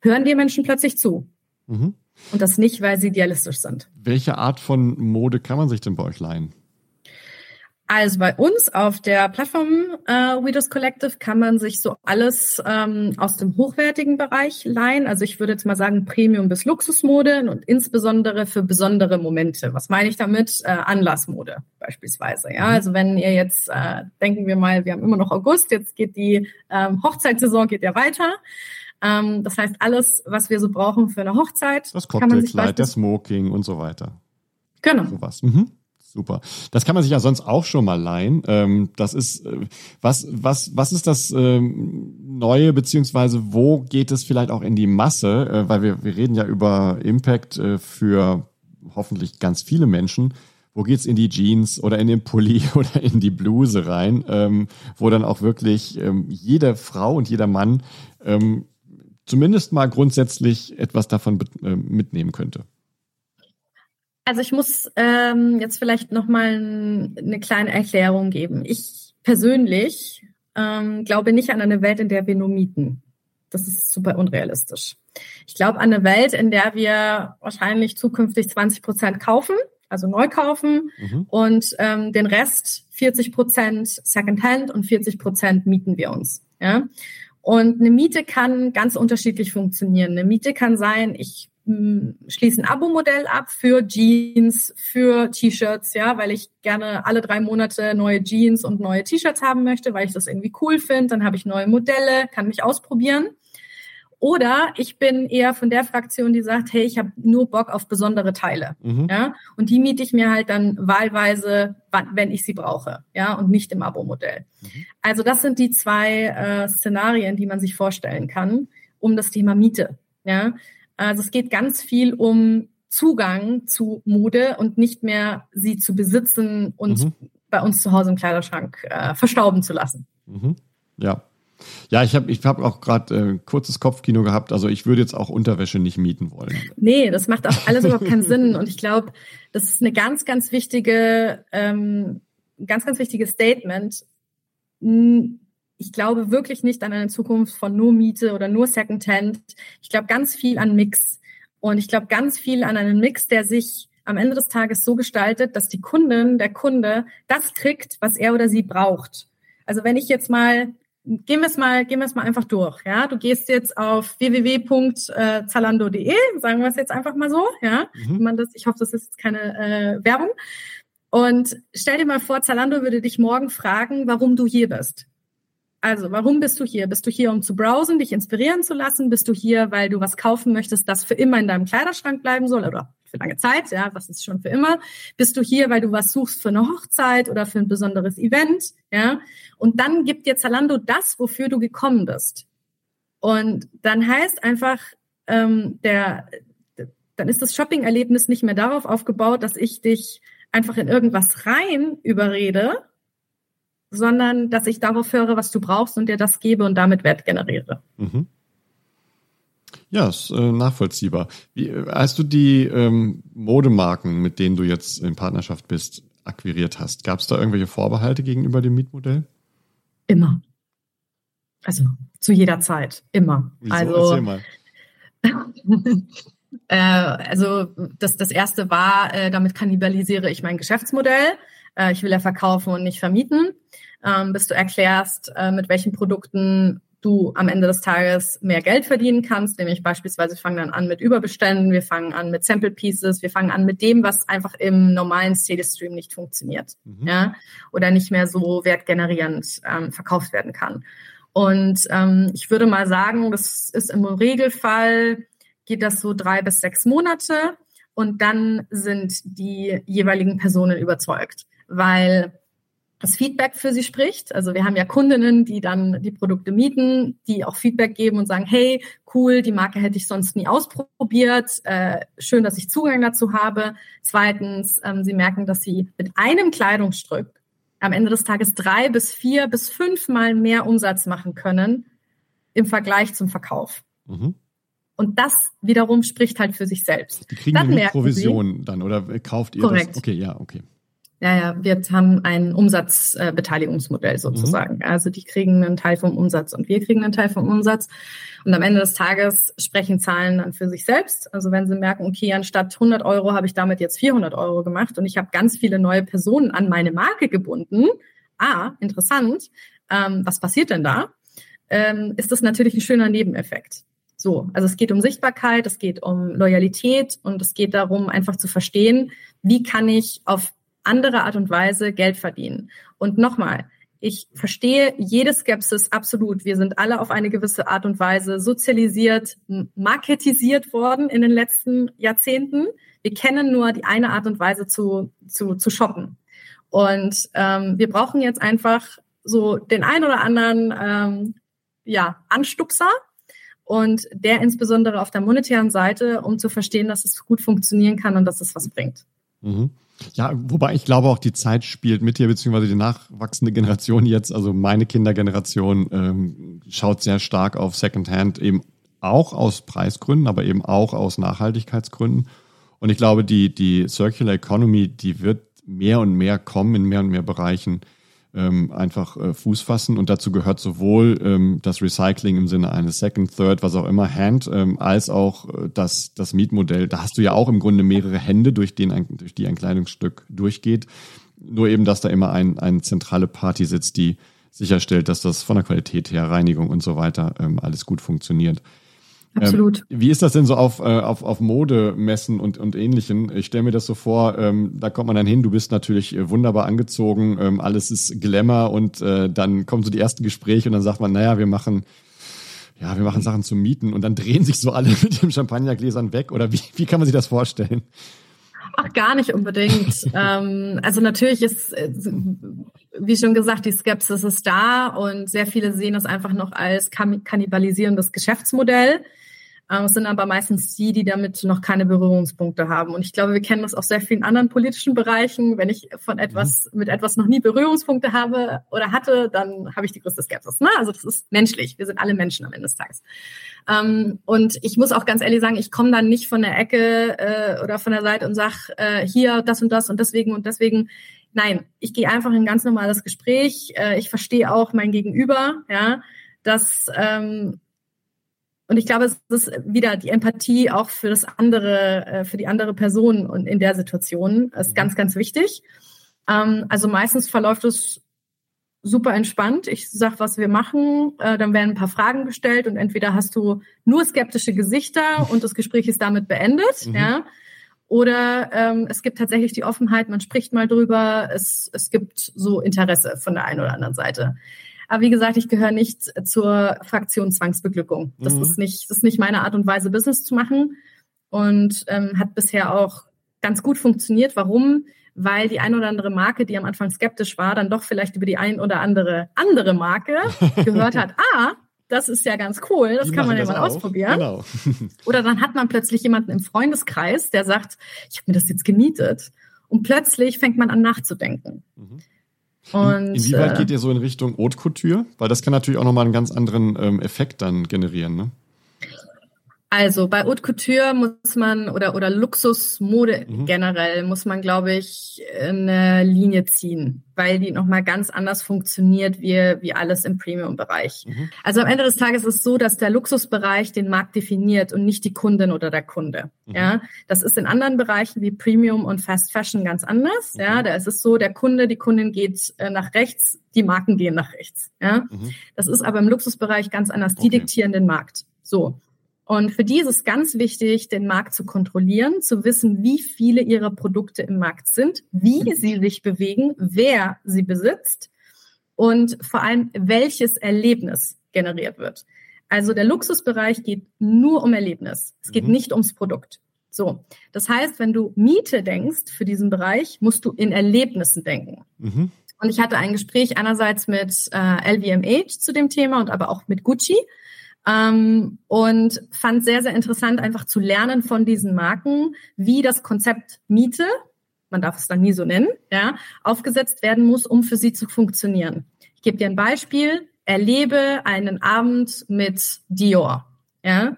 hören die Menschen plötzlich zu. Mhm. Und das nicht, weil sie idealistisch sind. Welche Art von Mode kann man sich denn bei euch leihen? Also bei uns auf der Plattform äh, Widows Collective kann man sich so alles ähm, aus dem hochwertigen Bereich leihen. Also ich würde jetzt mal sagen Premium bis Luxusmode und insbesondere für besondere Momente. Was meine ich damit? Äh, Anlassmode beispielsweise. Ja, mhm. also wenn ihr jetzt äh, denken wir mal, wir haben immer noch August, jetzt geht die ähm, Hochzeitssaison geht ja weiter. Ähm, das heißt, alles, was wir so brauchen für eine Hochzeit. Das Cocktailkleid, der Smoking und so weiter. Genau. Sowas. Mhm. Super. Das kann man sich ja sonst auch schon mal leihen. Ähm, das ist, äh, was, was, was ist das ähm, Neue, beziehungsweise wo geht es vielleicht auch in die Masse? Äh, weil wir, wir reden ja über Impact äh, für hoffentlich ganz viele Menschen. Wo geht's in die Jeans oder in den Pulli (laughs) oder in die Bluse rein, ähm, wo dann auch wirklich ähm, jede Frau und jeder Mann ähm, zumindest mal grundsätzlich etwas davon äh, mitnehmen könnte? Also ich muss ähm, jetzt vielleicht noch mal eine kleine Erklärung geben. Ich persönlich ähm, glaube nicht an eine Welt, in der wir nur mieten. Das ist super unrealistisch. Ich glaube an eine Welt, in der wir wahrscheinlich zukünftig 20 Prozent kaufen, also neu kaufen mhm. und ähm, den Rest 40 Prozent Secondhand und 40 Prozent mieten wir uns. Ja? Und eine Miete kann ganz unterschiedlich funktionieren. Eine Miete kann sein, ich schließe ein Abo-Modell ab für Jeans, für T-Shirts, ja, weil ich gerne alle drei Monate neue Jeans und neue T-Shirts haben möchte, weil ich das irgendwie cool finde. Dann habe ich neue Modelle, kann mich ausprobieren. Oder ich bin eher von der Fraktion, die sagt, hey, ich habe nur Bock auf besondere Teile. Mhm. Ja? Und die miete ich mir halt dann wahlweise, wenn ich sie brauche, ja, und nicht im Abo-Modell. Mhm. Also das sind die zwei äh, Szenarien, die man sich vorstellen kann, um das Thema Miete. Ja? Also es geht ganz viel um Zugang zu Mode und nicht mehr sie zu besitzen und mhm. bei uns zu Hause im Kleiderschrank äh, verstauben zu lassen. Mhm. Ja, ja, ich habe ich hab auch gerade äh, kurzes Kopfkino gehabt. Also ich würde jetzt auch Unterwäsche nicht mieten wollen. Nee, das macht auch alles überhaupt keinen (laughs) Sinn. Und ich glaube, das ist eine ganz, ganz wichtige, ähm, ganz, ganz wichtiges Statement. Ich glaube wirklich nicht an eine Zukunft von nur Miete oder nur Secondhand. Ich glaube ganz viel an Mix. Und ich glaube ganz viel an einen Mix, der sich am Ende des Tages so gestaltet, dass die Kundin, der Kunde das kriegt, was er oder sie braucht. Also wenn ich jetzt mal gehen wir es mal, gehen wir es mal einfach durch. Ja, du gehst jetzt auf www.zalando.de, sagen wir es jetzt einfach mal so. Ja, mhm. man das, ich hoffe, das ist jetzt keine äh, Werbung. Und stell dir mal vor, Zalando würde dich morgen fragen, warum du hier bist. Also, warum bist du hier? Bist du hier, um zu browsen, dich inspirieren zu lassen? Bist du hier, weil du was kaufen möchtest, das für immer in deinem Kleiderschrank bleiben soll oder für lange Zeit? Ja, was ist schon für immer? Bist du hier, weil du was suchst für eine Hochzeit oder für ein besonderes Event? Ja, und dann gibt dir Zalando das, wofür du gekommen bist. Und dann heißt einfach ähm, der dann ist das Shopping-Erlebnis nicht mehr darauf aufgebaut, dass ich dich einfach in irgendwas rein überrede, sondern dass ich darauf höre, was du brauchst und dir das gebe und damit Wert generiere. Mhm. Ja, ist äh, nachvollziehbar. Wie, hast du die ähm, Modemarken, mit denen du jetzt in Partnerschaft bist, akquiriert hast, gab es da irgendwelche Vorbehalte gegenüber dem Mietmodell? Immer. Also zu jeder Zeit, immer. Wieso? Also, (laughs) äh, also das, das erste war, äh, damit kannibalisiere ich mein Geschäftsmodell. Äh, ich will ja verkaufen und nicht vermieten. Ähm, bis du erklärst, äh, mit welchen Produkten du am Ende des Tages mehr Geld verdienen kannst, nämlich beispielsweise wir fangen dann an mit Überbeständen, wir fangen an mit Sample Pieces, wir fangen an mit dem, was einfach im normalen Sales Stream nicht funktioniert, mhm. ja, oder nicht mehr so wertgenerierend ähm, verkauft werden kann. Und ähm, ich würde mal sagen, das ist im Regelfall geht das so drei bis sechs Monate und dann sind die jeweiligen Personen überzeugt, weil das Feedback für sie spricht. Also wir haben ja Kundinnen, die dann die Produkte mieten, die auch Feedback geben und sagen, hey, cool, die Marke hätte ich sonst nie ausprobiert. Äh, schön, dass ich Zugang dazu habe. Zweitens, ähm, sie merken, dass sie mit einem Kleidungsstück am Ende des Tages drei bis vier bis fünfmal mehr Umsatz machen können im Vergleich zum Verkauf. Mhm. Und das wiederum spricht halt für sich selbst. Die kriegen dann eine Provision dann oder kauft ihr Korrekt. das? Okay, ja, okay. Ja, ja, wir haben ein Umsatzbeteiligungsmodell sozusagen. Mhm. Also die kriegen einen Teil vom Umsatz und wir kriegen einen Teil vom Umsatz. Und am Ende des Tages sprechen Zahlen dann für sich selbst. Also wenn sie merken, okay, anstatt 100 Euro habe ich damit jetzt 400 Euro gemacht und ich habe ganz viele neue Personen an meine Marke gebunden. Ah, interessant. Ähm, was passiert denn da? Ähm, ist das natürlich ein schöner Nebeneffekt. So, also es geht um Sichtbarkeit, es geht um Loyalität und es geht darum, einfach zu verstehen, wie kann ich auf andere Art und Weise Geld verdienen. Und nochmal, ich verstehe jede Skepsis absolut. Wir sind alle auf eine gewisse Art und Weise sozialisiert, marketisiert worden in den letzten Jahrzehnten. Wir kennen nur die eine Art und Weise zu, zu, zu shoppen. Und ähm, wir brauchen jetzt einfach so den ein oder anderen ähm, ja, Anstupser und der insbesondere auf der monetären Seite, um zu verstehen, dass es gut funktionieren kann und dass es was bringt. Mhm. Ja, wobei ich glaube auch die Zeit spielt mit dir, beziehungsweise die nachwachsende Generation jetzt, also meine Kindergeneration, ähm, schaut sehr stark auf Secondhand, eben auch aus Preisgründen, aber eben auch aus Nachhaltigkeitsgründen. Und ich glaube, die, die Circular Economy, die wird mehr und mehr kommen in mehr und mehr Bereichen ähm, einfach äh, Fuß fassen. Und dazu gehört sowohl ähm, das Recycling im Sinne eines Second, Third, was auch immer, Hand, ähm, als auch äh, das, das Mietmodell. Da hast du ja auch im Grunde mehrere Hände, durch, den ein, durch die ein Kleidungsstück durchgeht. Nur eben, dass da immer ein, eine zentrale Party sitzt, die sicherstellt, dass das von der Qualität her, Reinigung und so weiter ähm, alles gut funktioniert. Absolut. Ähm, wie ist das denn so auf, äh, auf, auf Modemessen und, und Ähnlichem? Ich stelle mir das so vor, ähm, da kommt man dann hin, du bist natürlich äh, wunderbar angezogen, ähm, alles ist Glamour und äh, dann kommen so die ersten Gespräche und dann sagt man, naja, wir machen, ja, wir machen Sachen zum Mieten und dann (laughs) drehen sich so alle mit dem Champagnergläsern weg oder wie, wie kann man sich das vorstellen? Ach, gar nicht unbedingt. (laughs) ähm, also natürlich ist, äh, wie schon gesagt, die Skepsis ist da und sehr viele sehen es einfach noch als kannibalisierendes Geschäftsmodell. Ähm, es sind aber meistens die, die damit noch keine Berührungspunkte haben. Und ich glaube, wir kennen das aus sehr vielen anderen politischen Bereichen. Wenn ich von etwas, mhm. mit etwas noch nie Berührungspunkte habe oder hatte, dann habe ich die größte Skepsis. Ne? Also das ist menschlich. Wir sind alle Menschen am Ende des Tages. Ähm, und ich muss auch ganz ehrlich sagen, ich komme dann nicht von der Ecke äh, oder von der Seite und sag äh, hier das und das und deswegen und deswegen. Nein, ich gehe einfach in ein ganz normales Gespräch. Äh, ich verstehe auch mein Gegenüber, ja, dass ähm, und ich glaube, es ist wieder die Empathie auch für das andere, äh, für die andere Person und in der Situation ist ganz, ganz wichtig. Ähm, also meistens verläuft es super entspannt. Ich sag, was wir machen, äh, dann werden ein paar Fragen gestellt und entweder hast du nur skeptische Gesichter (laughs) und das Gespräch ist damit beendet, mhm. ja. Oder ähm, es gibt tatsächlich die Offenheit, man spricht mal drüber, es, es gibt so Interesse von der einen oder anderen Seite. Aber wie gesagt, ich gehöre nicht zur Fraktion Zwangsbeglückung. Das mhm. ist nicht, das ist nicht meine Art und Weise, Business zu machen. Und ähm, hat bisher auch ganz gut funktioniert. Warum? Weil die ein oder andere Marke, die am Anfang skeptisch war, dann doch vielleicht über die ein oder andere andere Marke (laughs) gehört hat, ah, das ist ja ganz cool, das Die kann man ja mal auch. ausprobieren. Genau. (laughs) Oder dann hat man plötzlich jemanden im Freundeskreis, der sagt, ich habe mir das jetzt gemietet. Und plötzlich fängt man an nachzudenken. Mhm. Und Inwieweit äh, geht ihr so in Richtung Haute Couture? Weil das kann natürlich auch nochmal einen ganz anderen ähm, Effekt dann generieren, ne? Also bei Haute Couture muss man oder oder Luxusmode Mhm. generell muss man, glaube ich, eine Linie ziehen, weil die nochmal ganz anders funktioniert wie wie alles im Premium-Bereich. Mhm. Also am Ende des Tages ist es so, dass der Luxusbereich den Markt definiert und nicht die Kundin oder der Kunde. Mhm. Ja, das ist in anderen Bereichen wie Premium und Fast Fashion ganz anders. Ja, Mhm. da ist es so, der Kunde, die Kundin geht äh, nach rechts, die Marken gehen nach rechts. Ja, Mhm. das ist aber im Luxusbereich ganz anders. Die Okay. diktieren den Markt. So. Und für die ist es ganz wichtig, den Markt zu kontrollieren, zu wissen, wie viele ihrer Produkte im Markt sind, wie sie sich bewegen, wer sie besitzt und vor allem, welches Erlebnis generiert wird. Also der Luxusbereich geht nur um Erlebnis. Es geht Mhm. nicht ums Produkt. So. Das heißt, wenn du Miete denkst für diesen Bereich, musst du in Erlebnissen denken. Mhm. Und ich hatte ein Gespräch einerseits mit äh, LVMH zu dem Thema und aber auch mit Gucci. Ähm, und fand sehr, sehr interessant, einfach zu lernen von diesen Marken, wie das Konzept Miete, man darf es dann nie so nennen, ja, aufgesetzt werden muss, um für sie zu funktionieren. Ich gebe dir ein Beispiel. Erlebe einen Abend mit Dior, ja,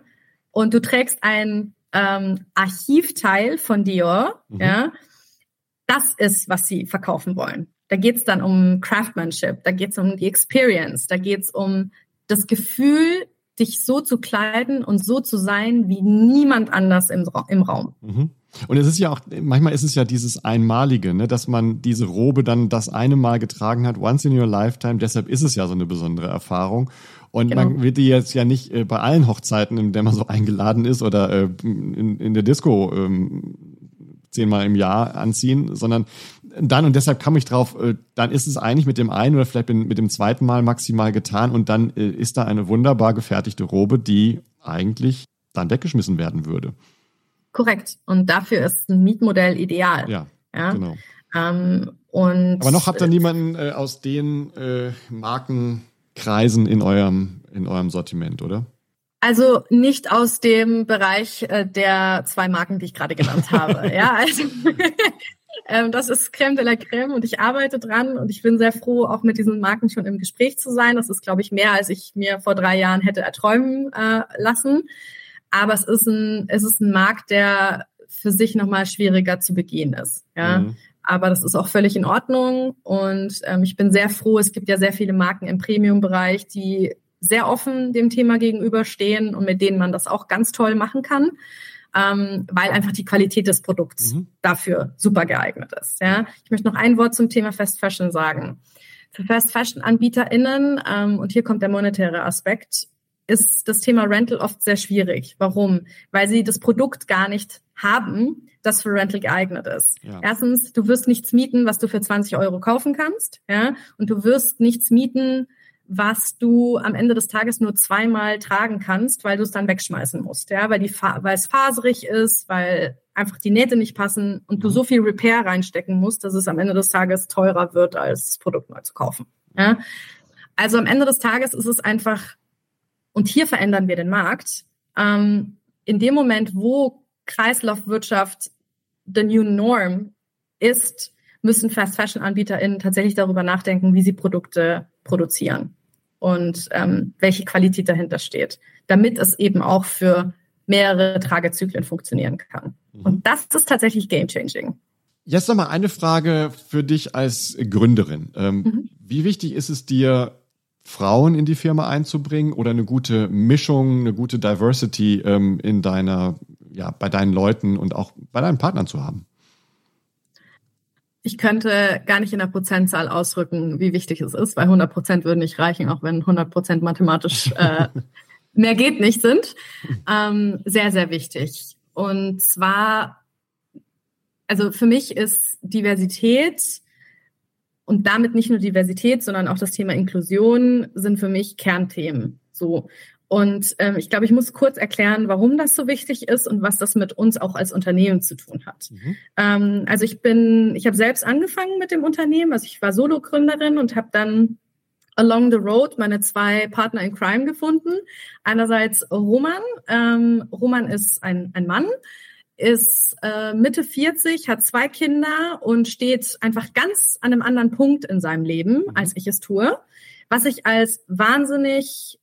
und du trägst ein ähm, Archivteil von Dior, Mhm. ja. Das ist, was sie verkaufen wollen. Da geht es dann um Craftsmanship, da geht es um die Experience, da geht es um das Gefühl, dich so zu kleiden und so zu sein wie niemand anders im, im Raum. Mhm. Und es ist ja auch, manchmal ist es ja dieses Einmalige, ne, dass man diese Robe dann das eine Mal getragen hat, once in your lifetime. Deshalb ist es ja so eine besondere Erfahrung. Und Genau. man wird die jetzt ja nicht äh, bei allen Hochzeiten, in der man so (laughs) eingeladen ist oder äh, in, in der Disco ähm, zehnmal im Jahr anziehen, sondern dann, und deshalb kam ich drauf, äh, dann ist es eigentlich mit dem einen oder vielleicht mit dem zweiten Mal maximal getan und dann äh, ist da eine wunderbar gefertigte Robe, die eigentlich dann weggeschmissen werden würde. Korrekt. Und dafür ist ein Mietmodell ideal. Ja, Ja? genau. Ähm, und Aber noch habt ihr niemanden äh, aus den äh, Markenkreisen in eurem, in eurem Sortiment, oder? Also nicht aus dem Bereich äh, der zwei Marken, die ich gerade genannt habe. (laughs) ja, also ähm, das ist Creme de la Creme und ich arbeite dran und ich bin sehr froh, auch mit diesen Marken schon im Gespräch zu sein. Das ist, glaube ich, mehr, als ich mir vor drei Jahren hätte erträumen äh, lassen. Aber es ist ein, es ist ein Markt, der für sich nochmal schwieriger zu begehen ist. Ja. Mhm. Aber das ist auch völlig in Ordnung. Und ähm, ich bin sehr froh, es gibt ja sehr viele Marken im Premium-Bereich, die sehr offen dem Thema gegenüberstehen und mit denen man das auch ganz toll machen kann, ähm, weil einfach die Qualität des Produkts Mhm. dafür super geeignet ist. Ja. Ich möchte noch ein Wort zum Thema Fast Fashion sagen. Für Fast Fashion AnbieterInnen, ähm, und hier kommt der monetäre Aspekt, ist das Thema Rental oft sehr schwierig. Warum? Weil sie das Produkt gar nicht haben, das für Rental geeignet ist. Ja. Erstens, du wirst nichts mieten, was du für 20 Euro kaufen kannst, ja, und du wirst nichts mieten, was du am Ende des Tages nur zweimal tragen kannst, weil du es dann wegschmeißen musst, ja, weil die weil es faserig ist, weil einfach die Nähte nicht passen und du Mhm. so viel Repair reinstecken musst, dass es am Ende des Tages teurer wird, als das Produkt neu zu kaufen. Ja? Also am Ende des Tages ist es einfach, und hier verändern wir den Markt, ähm, in dem Moment, wo Kreislaufwirtschaft the new norm ist, müssen Fast-Fashion-AnbieterInnen tatsächlich darüber nachdenken, wie sie Produkte produzieren und ähm, welche Qualität dahinter steht, damit es eben auch für mehrere Tragezyklen funktionieren kann. Mhm. Und das ist tatsächlich game-changing. Jetzt noch mal eine Frage für dich als Gründerin. Ähm, Mhm. Wie wichtig ist es dir, Frauen in die Firma einzubringen oder eine gute Mischung, eine gute Diversity ähm, in deiner, ja, bei deinen Leuten und auch bei deinen Partnern zu haben? Ich könnte gar nicht in der Prozentzahl ausrücken, wie wichtig es ist, weil 100 Prozent würden nicht reichen, auch wenn 100 Prozent mathematisch (laughs) äh, mehr geht nicht sind. Ähm, sehr, sehr wichtig. Und zwar, also für mich ist Diversität und damit nicht nur Diversität, sondern auch das Thema Inklusion sind für mich Kernthemen. So. Und ähm, ich glaube, ich muss kurz erklären, warum das so wichtig ist und was das mit uns auch als Unternehmen zu tun hat. Mhm. Ähm, also ich bin, ich habe selbst angefangen mit dem Unternehmen, also ich war Solo-Gründerin und habe dann along the road meine zwei Partner in Crime gefunden. Einerseits Roman. Ähm, Roman ist ein, ein Mann, ist äh, Mitte 40, hat zwei Kinder und steht einfach ganz an einem anderen Punkt in seinem Leben, mhm. als ich es tue, was ich als wahnsinnig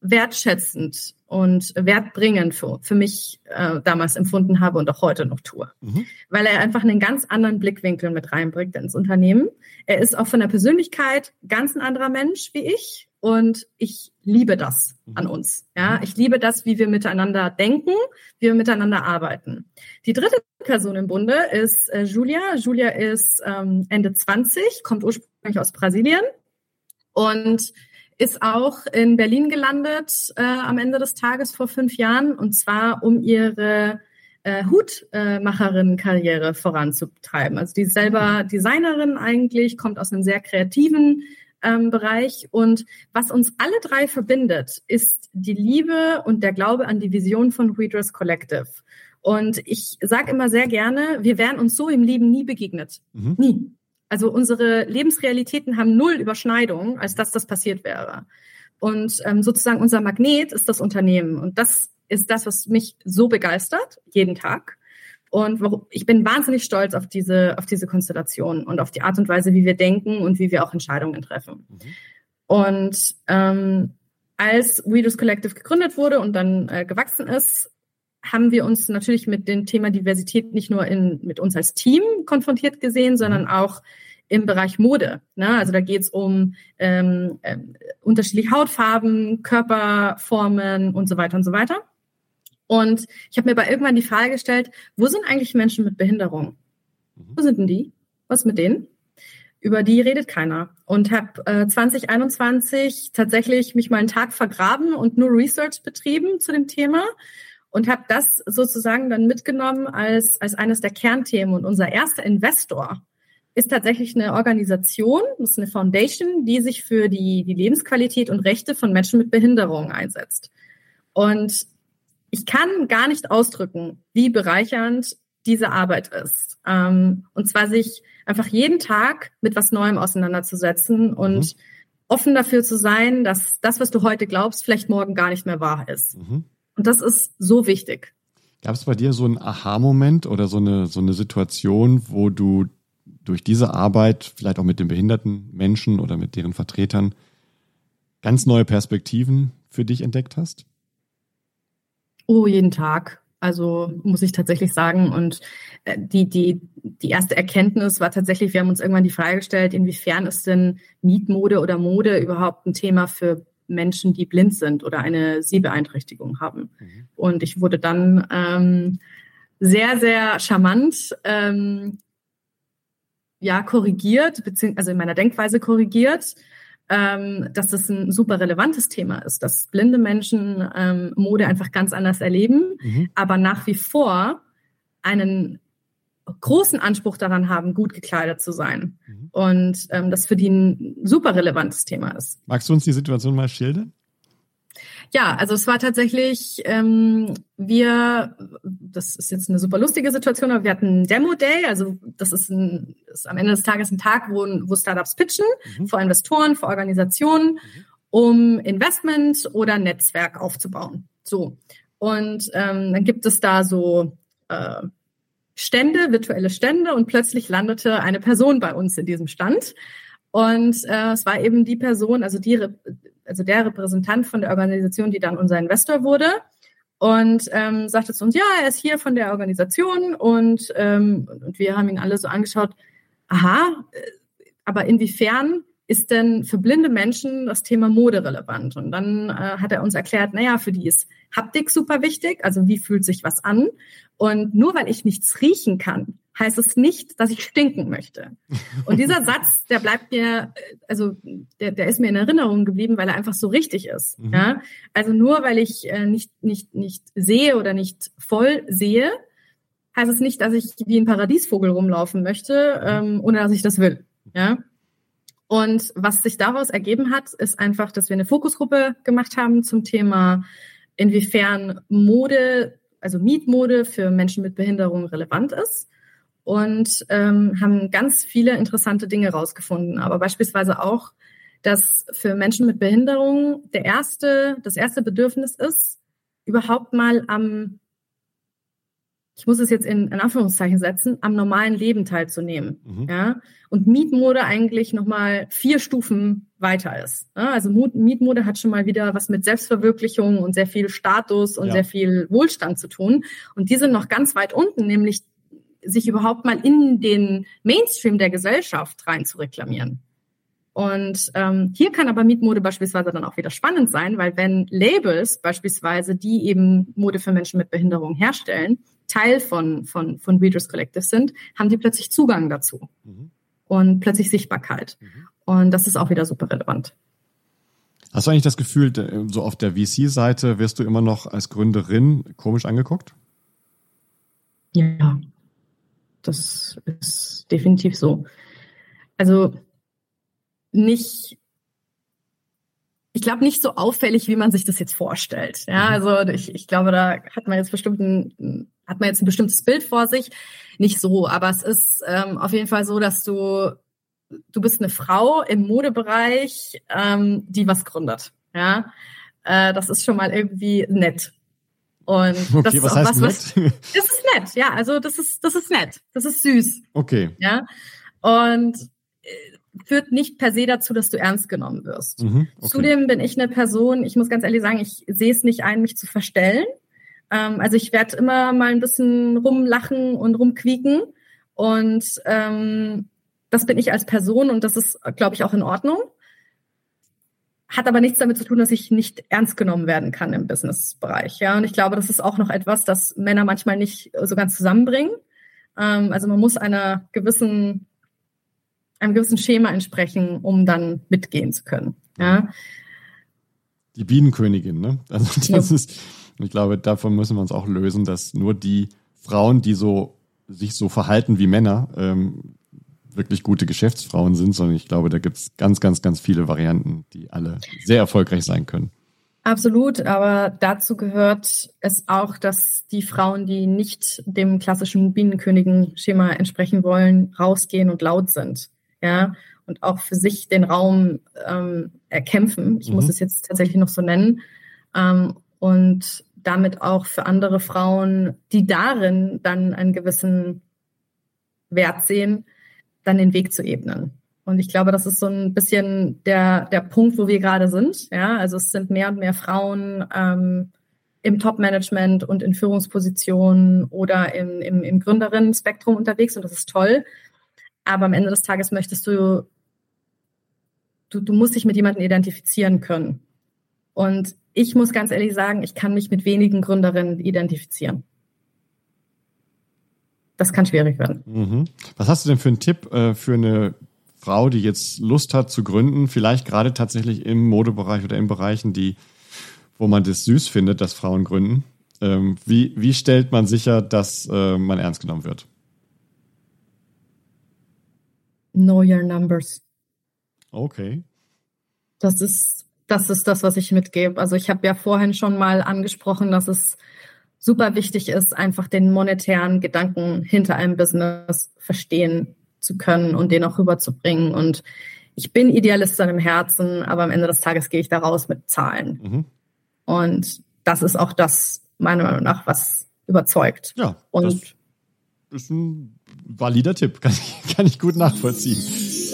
wertschätzend und wertbringend für, für mich äh, damals empfunden habe und auch heute noch tue. Mhm. Weil er einfach einen ganz anderen Blickwinkel mit reinbringt ins Unternehmen. Er ist auch von der Persönlichkeit ganz ein anderer Mensch wie ich und ich liebe das mhm. an uns. Ja, mhm. ich liebe das, wie wir miteinander denken, wie wir miteinander arbeiten. Die dritte Person im Bunde ist äh, Julia. Julia ist ähm, Ende 20, kommt ursprünglich aus Brasilien und ist auch in Berlin gelandet äh, am Ende des Tages vor fünf Jahren und zwar um ihre äh, Hutmacherin-Karriere voranzutreiben. Also die ist selber Designerin eigentlich, kommt aus einem sehr kreativen ähm, Bereich und was uns alle drei verbindet, ist die Liebe und der Glaube an die Vision von Readers Collective. Und ich sage immer sehr gerne, wir wären uns so im Leben nie begegnet. Mhm. Nie. Also unsere Lebensrealitäten haben null Überschneidung, als dass das passiert wäre. Und ähm, sozusagen unser Magnet ist das Unternehmen. Und das ist das, was mich so begeistert, jeden Tag. Und ich bin wahnsinnig stolz auf diese, auf diese Konstellation und auf die Art und Weise, wie wir denken und wie wir auch Entscheidungen treffen. Mhm. Und ähm, als Readers Collective gegründet wurde und dann äh, gewachsen ist, haben wir uns natürlich mit dem Thema Diversität nicht nur in, mit uns als Team konfrontiert gesehen, sondern mhm. auch im Bereich Mode. Ne? Also da geht es um ähm, äh, unterschiedliche Hautfarben, Körperformen und so weiter und so weiter. Und ich habe mir aber irgendwann die Frage gestellt, wo sind eigentlich Menschen mit Behinderung? Mhm. Wo sind denn die? Was mit denen? Über die redet keiner. Und habe äh, 2021 tatsächlich mich mal einen Tag vergraben und nur Research betrieben zu dem Thema und habe das sozusagen dann mitgenommen als, als eines der Kernthemen. Und unser erster Investor ist tatsächlich eine Organisation, das ist eine Foundation, die sich für die, die Lebensqualität und Rechte von Menschen mit Behinderung einsetzt. Und ich kann gar nicht ausdrücken, wie bereichernd diese Arbeit ist. Ähm, und zwar sich einfach jeden Tag mit was Neuem auseinanderzusetzen und mhm. offen dafür zu sein, dass das, was du heute glaubst, vielleicht morgen gar nicht mehr wahr ist. Mhm. Und das ist so wichtig. Gab es bei dir so einen Aha-Moment oder so eine, so eine Situation, wo du durch diese Arbeit, vielleicht auch mit den behinderten Menschen oder mit deren Vertretern, ganz neue Perspektiven für dich entdeckt hast? Oh, jeden Tag. Also muss ich tatsächlich sagen. Und äh, die, die, die erste Erkenntnis war tatsächlich, wir haben uns irgendwann die Frage gestellt, inwiefern ist denn Mietmode oder Mode überhaupt ein Thema für Menschen, die blind sind oder eine Sehbeeinträchtigung haben. Mhm. Und ich wurde dann ähm, sehr, sehr charmant ähm, ja korrigiert, beziehungsweise also in meiner Denkweise korrigiert, ähm, dass das ein super relevantes Thema ist, dass blinde Menschen ähm, Mode einfach ganz anders erleben, mhm. aber nach wie vor einen großen Anspruch daran haben, gut gekleidet zu sein. Mhm. Und ähm, das für die ein super relevantes Thema ist. Magst du uns die Situation mal schildern? Ja, also es war tatsächlich, ähm, wir, das ist jetzt eine super lustige Situation, aber wir hatten einen Demo-Day, also das ist, ein, ist am Ende des Tages ein Tag, wo, wo Startups pitchen, mhm. vor Investoren, vor Organisationen, mhm. um Investment oder Netzwerk aufzubauen. So. Und ähm, dann gibt es da so äh, Stände, virtuelle Stände und plötzlich landete eine Person bei uns in diesem Stand. Und äh, es war eben die Person, also die, also der Repräsentant von der Organisation, die dann unser Investor wurde. Und ähm, sagte zu uns, ja, er ist hier von der Organisation und, ähm, und wir haben ihn alle so angeschaut, aha, äh, aber inwiefern ist denn für blinde Menschen das Thema Mode relevant? Und dann äh, hat er uns erklärt, naja, für die ist Haptik super wichtig, also wie fühlt sich was an? Und nur weil ich nichts riechen kann, heißt es nicht, dass ich stinken möchte. Und dieser (laughs) Satz, der bleibt mir, also der, der ist mir in Erinnerung geblieben, weil er einfach so richtig ist. Mhm. Ja? Also nur weil ich äh, nicht, nicht, nicht sehe oder nicht voll sehe, heißt es nicht, dass ich wie ein Paradiesvogel rumlaufen möchte, ähm, ohne dass ich das will. Ja? Und was sich daraus ergeben hat, ist einfach, dass wir eine Fokusgruppe gemacht haben zum Thema, inwiefern Mode, also Mietmode für Menschen mit Behinderung relevant ist. Und ähm, haben ganz viele interessante Dinge rausgefunden, aber beispielsweise auch, dass für Menschen mit Behinderung der erste, das erste Bedürfnis ist, überhaupt mal am ich muss es jetzt in, in Anführungszeichen setzen, am normalen Leben teilzunehmen. Mhm. Ja? Und Mietmode eigentlich nochmal vier Stufen weiter ist. Ja? Also Mietmode hat schon mal wieder was mit Selbstverwirklichung und sehr viel Status und ja. sehr viel Wohlstand zu tun. Und die sind noch ganz weit unten, nämlich sich überhaupt mal in den Mainstream der Gesellschaft rein zu reklamieren. Und ähm, hier kann aber Mietmode beispielsweise dann auch wieder spannend sein, weil wenn Labels beispielsweise, die eben Mode für Menschen mit Behinderung herstellen, Teil von, von, von Readers Collective sind, haben die plötzlich Zugang dazu mhm. und plötzlich Sichtbarkeit. Mhm. Und das ist auch wieder super relevant. Hast du eigentlich das Gefühl, so auf der VC-Seite wirst du immer noch als Gründerin komisch angeguckt? Ja, das ist definitiv so. Also nicht ich glaube, nicht so auffällig, wie man sich das jetzt vorstellt. Ja, mhm. also ich, ich glaube, da hat man jetzt bestimmt ein, hat man jetzt ein bestimmtes Bild vor sich. Nicht so, aber es ist ähm, auf jeden Fall so, dass du, du bist eine Frau im Modebereich, ähm, die was gründet. Ja, äh, das ist schon mal irgendwie nett. Und (laughs) okay, das ist was auch was, was, (laughs) das ist nett, ja, also das ist, das ist nett. Das ist süß. Okay. Ja. Und führt nicht per se dazu, dass du ernst genommen wirst. Mhm, okay. Zudem bin ich eine Person, ich muss ganz ehrlich sagen, ich sehe es nicht ein, mich zu verstellen. Ähm, also ich werde immer mal ein bisschen rumlachen und rumquieken. Und ähm, das bin ich als Person und das ist, glaube ich, auch in Ordnung. Hat aber nichts damit zu tun, dass ich nicht ernst genommen werden kann im Businessbereich. Ja, und ich glaube, das ist auch noch etwas, das Männer manchmal nicht so ganz zusammenbringen. Ähm, also man muss einer gewissen einem gewissen Schema entsprechen, um dann mitgehen zu können. Ja. Die Bienenkönigin, ne? Also das ja. ist, ich glaube, davon müssen wir uns auch lösen, dass nur die Frauen, die so sich so verhalten wie Männer, ähm, wirklich gute Geschäftsfrauen sind, sondern ich glaube, da gibt es ganz, ganz, ganz viele Varianten, die alle sehr erfolgreich sein können. Absolut, aber dazu gehört es auch, dass die Frauen, die nicht dem klassischen Bienenkönigen-Schema entsprechen wollen, rausgehen und laut sind ja, und auch für sich den Raum ähm, erkämpfen. Ich mhm. muss es jetzt tatsächlich noch so nennen. Ähm, und damit auch für andere Frauen, die darin dann einen gewissen Wert sehen, dann den Weg zu ebnen. Und ich glaube, das ist so ein bisschen der, der Punkt, wo wir gerade sind. Ja, also es sind mehr und mehr Frauen ähm, im Top-Management und in Führungspositionen oder im, im, im Gründerinnen-Spektrum unterwegs und das ist toll. Aber am Ende des Tages möchtest du, du, du musst dich mit jemandem identifizieren können. Und ich muss ganz ehrlich sagen, ich kann mich mit wenigen Gründerinnen identifizieren. Das kann schwierig werden. Mhm. Was hast du denn für einen Tipp äh, für eine Frau, die jetzt Lust hat zu gründen, vielleicht gerade tatsächlich im Modebereich oder in Bereichen, die, wo man das süß findet, dass Frauen gründen? Ähm, wie, wie stellt man sicher, dass äh, man ernst genommen wird? Know your numbers. Okay. Das ist, das ist das, was ich mitgebe. Also ich habe ja vorhin schon mal angesprochen, dass es super wichtig ist, einfach den monetären Gedanken hinter einem Business verstehen zu können und den auch rüberzubringen. Und ich bin Idealistin im Herzen, aber am Ende des Tages gehe ich da raus mit Zahlen. Mhm. Und das ist auch das, meiner Meinung nach, was überzeugt. Ja. Und das ist ein valider Tipp, (laughs) kann ich, kann ich gut nachvollziehen.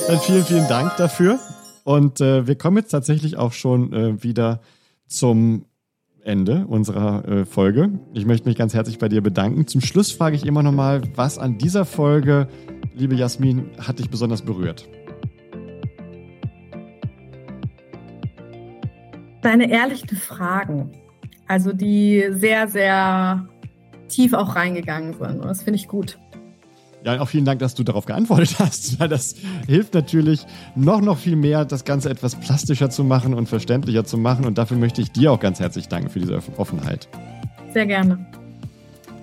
Dann vielen, vielen Dank dafür. Und äh, wir kommen jetzt tatsächlich auch schon äh, wieder zum Ende unserer äh, Folge. Ich möchte mich ganz herzlich bei dir bedanken. Zum Schluss frage ich immer noch mal, was an dieser Folge, liebe Jasmin, hat dich besonders berührt? Deine ehrlichen Fragen, also die sehr, sehr tief auch reingegangen sind. Das finde ich gut. Ja, auch vielen Dank, dass du darauf geantwortet (laughs) hast, weil das hilft natürlich noch, noch viel mehr, das Ganze etwas plastischer zu machen und verständlicher zu machen. Und dafür möchte ich dir auch ganz herzlich danken für diese Offenheit. Sehr gerne.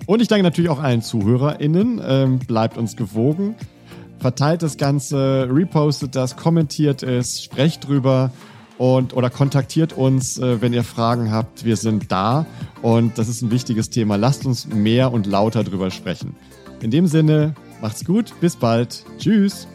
Und ich danke natürlich auch allen ZuhörerInnen. Ähm, bleibt uns gewogen. Verteilt das Ganze, repostet das, kommentiert es, sprecht drüber und oder kontaktiert uns, äh, wenn ihr Fragen habt. Wir sind da und das ist ein wichtiges Thema. Lasst uns mehr und lauter drüber sprechen. In dem Sinne, Macht's gut, bis bald. Tschüss.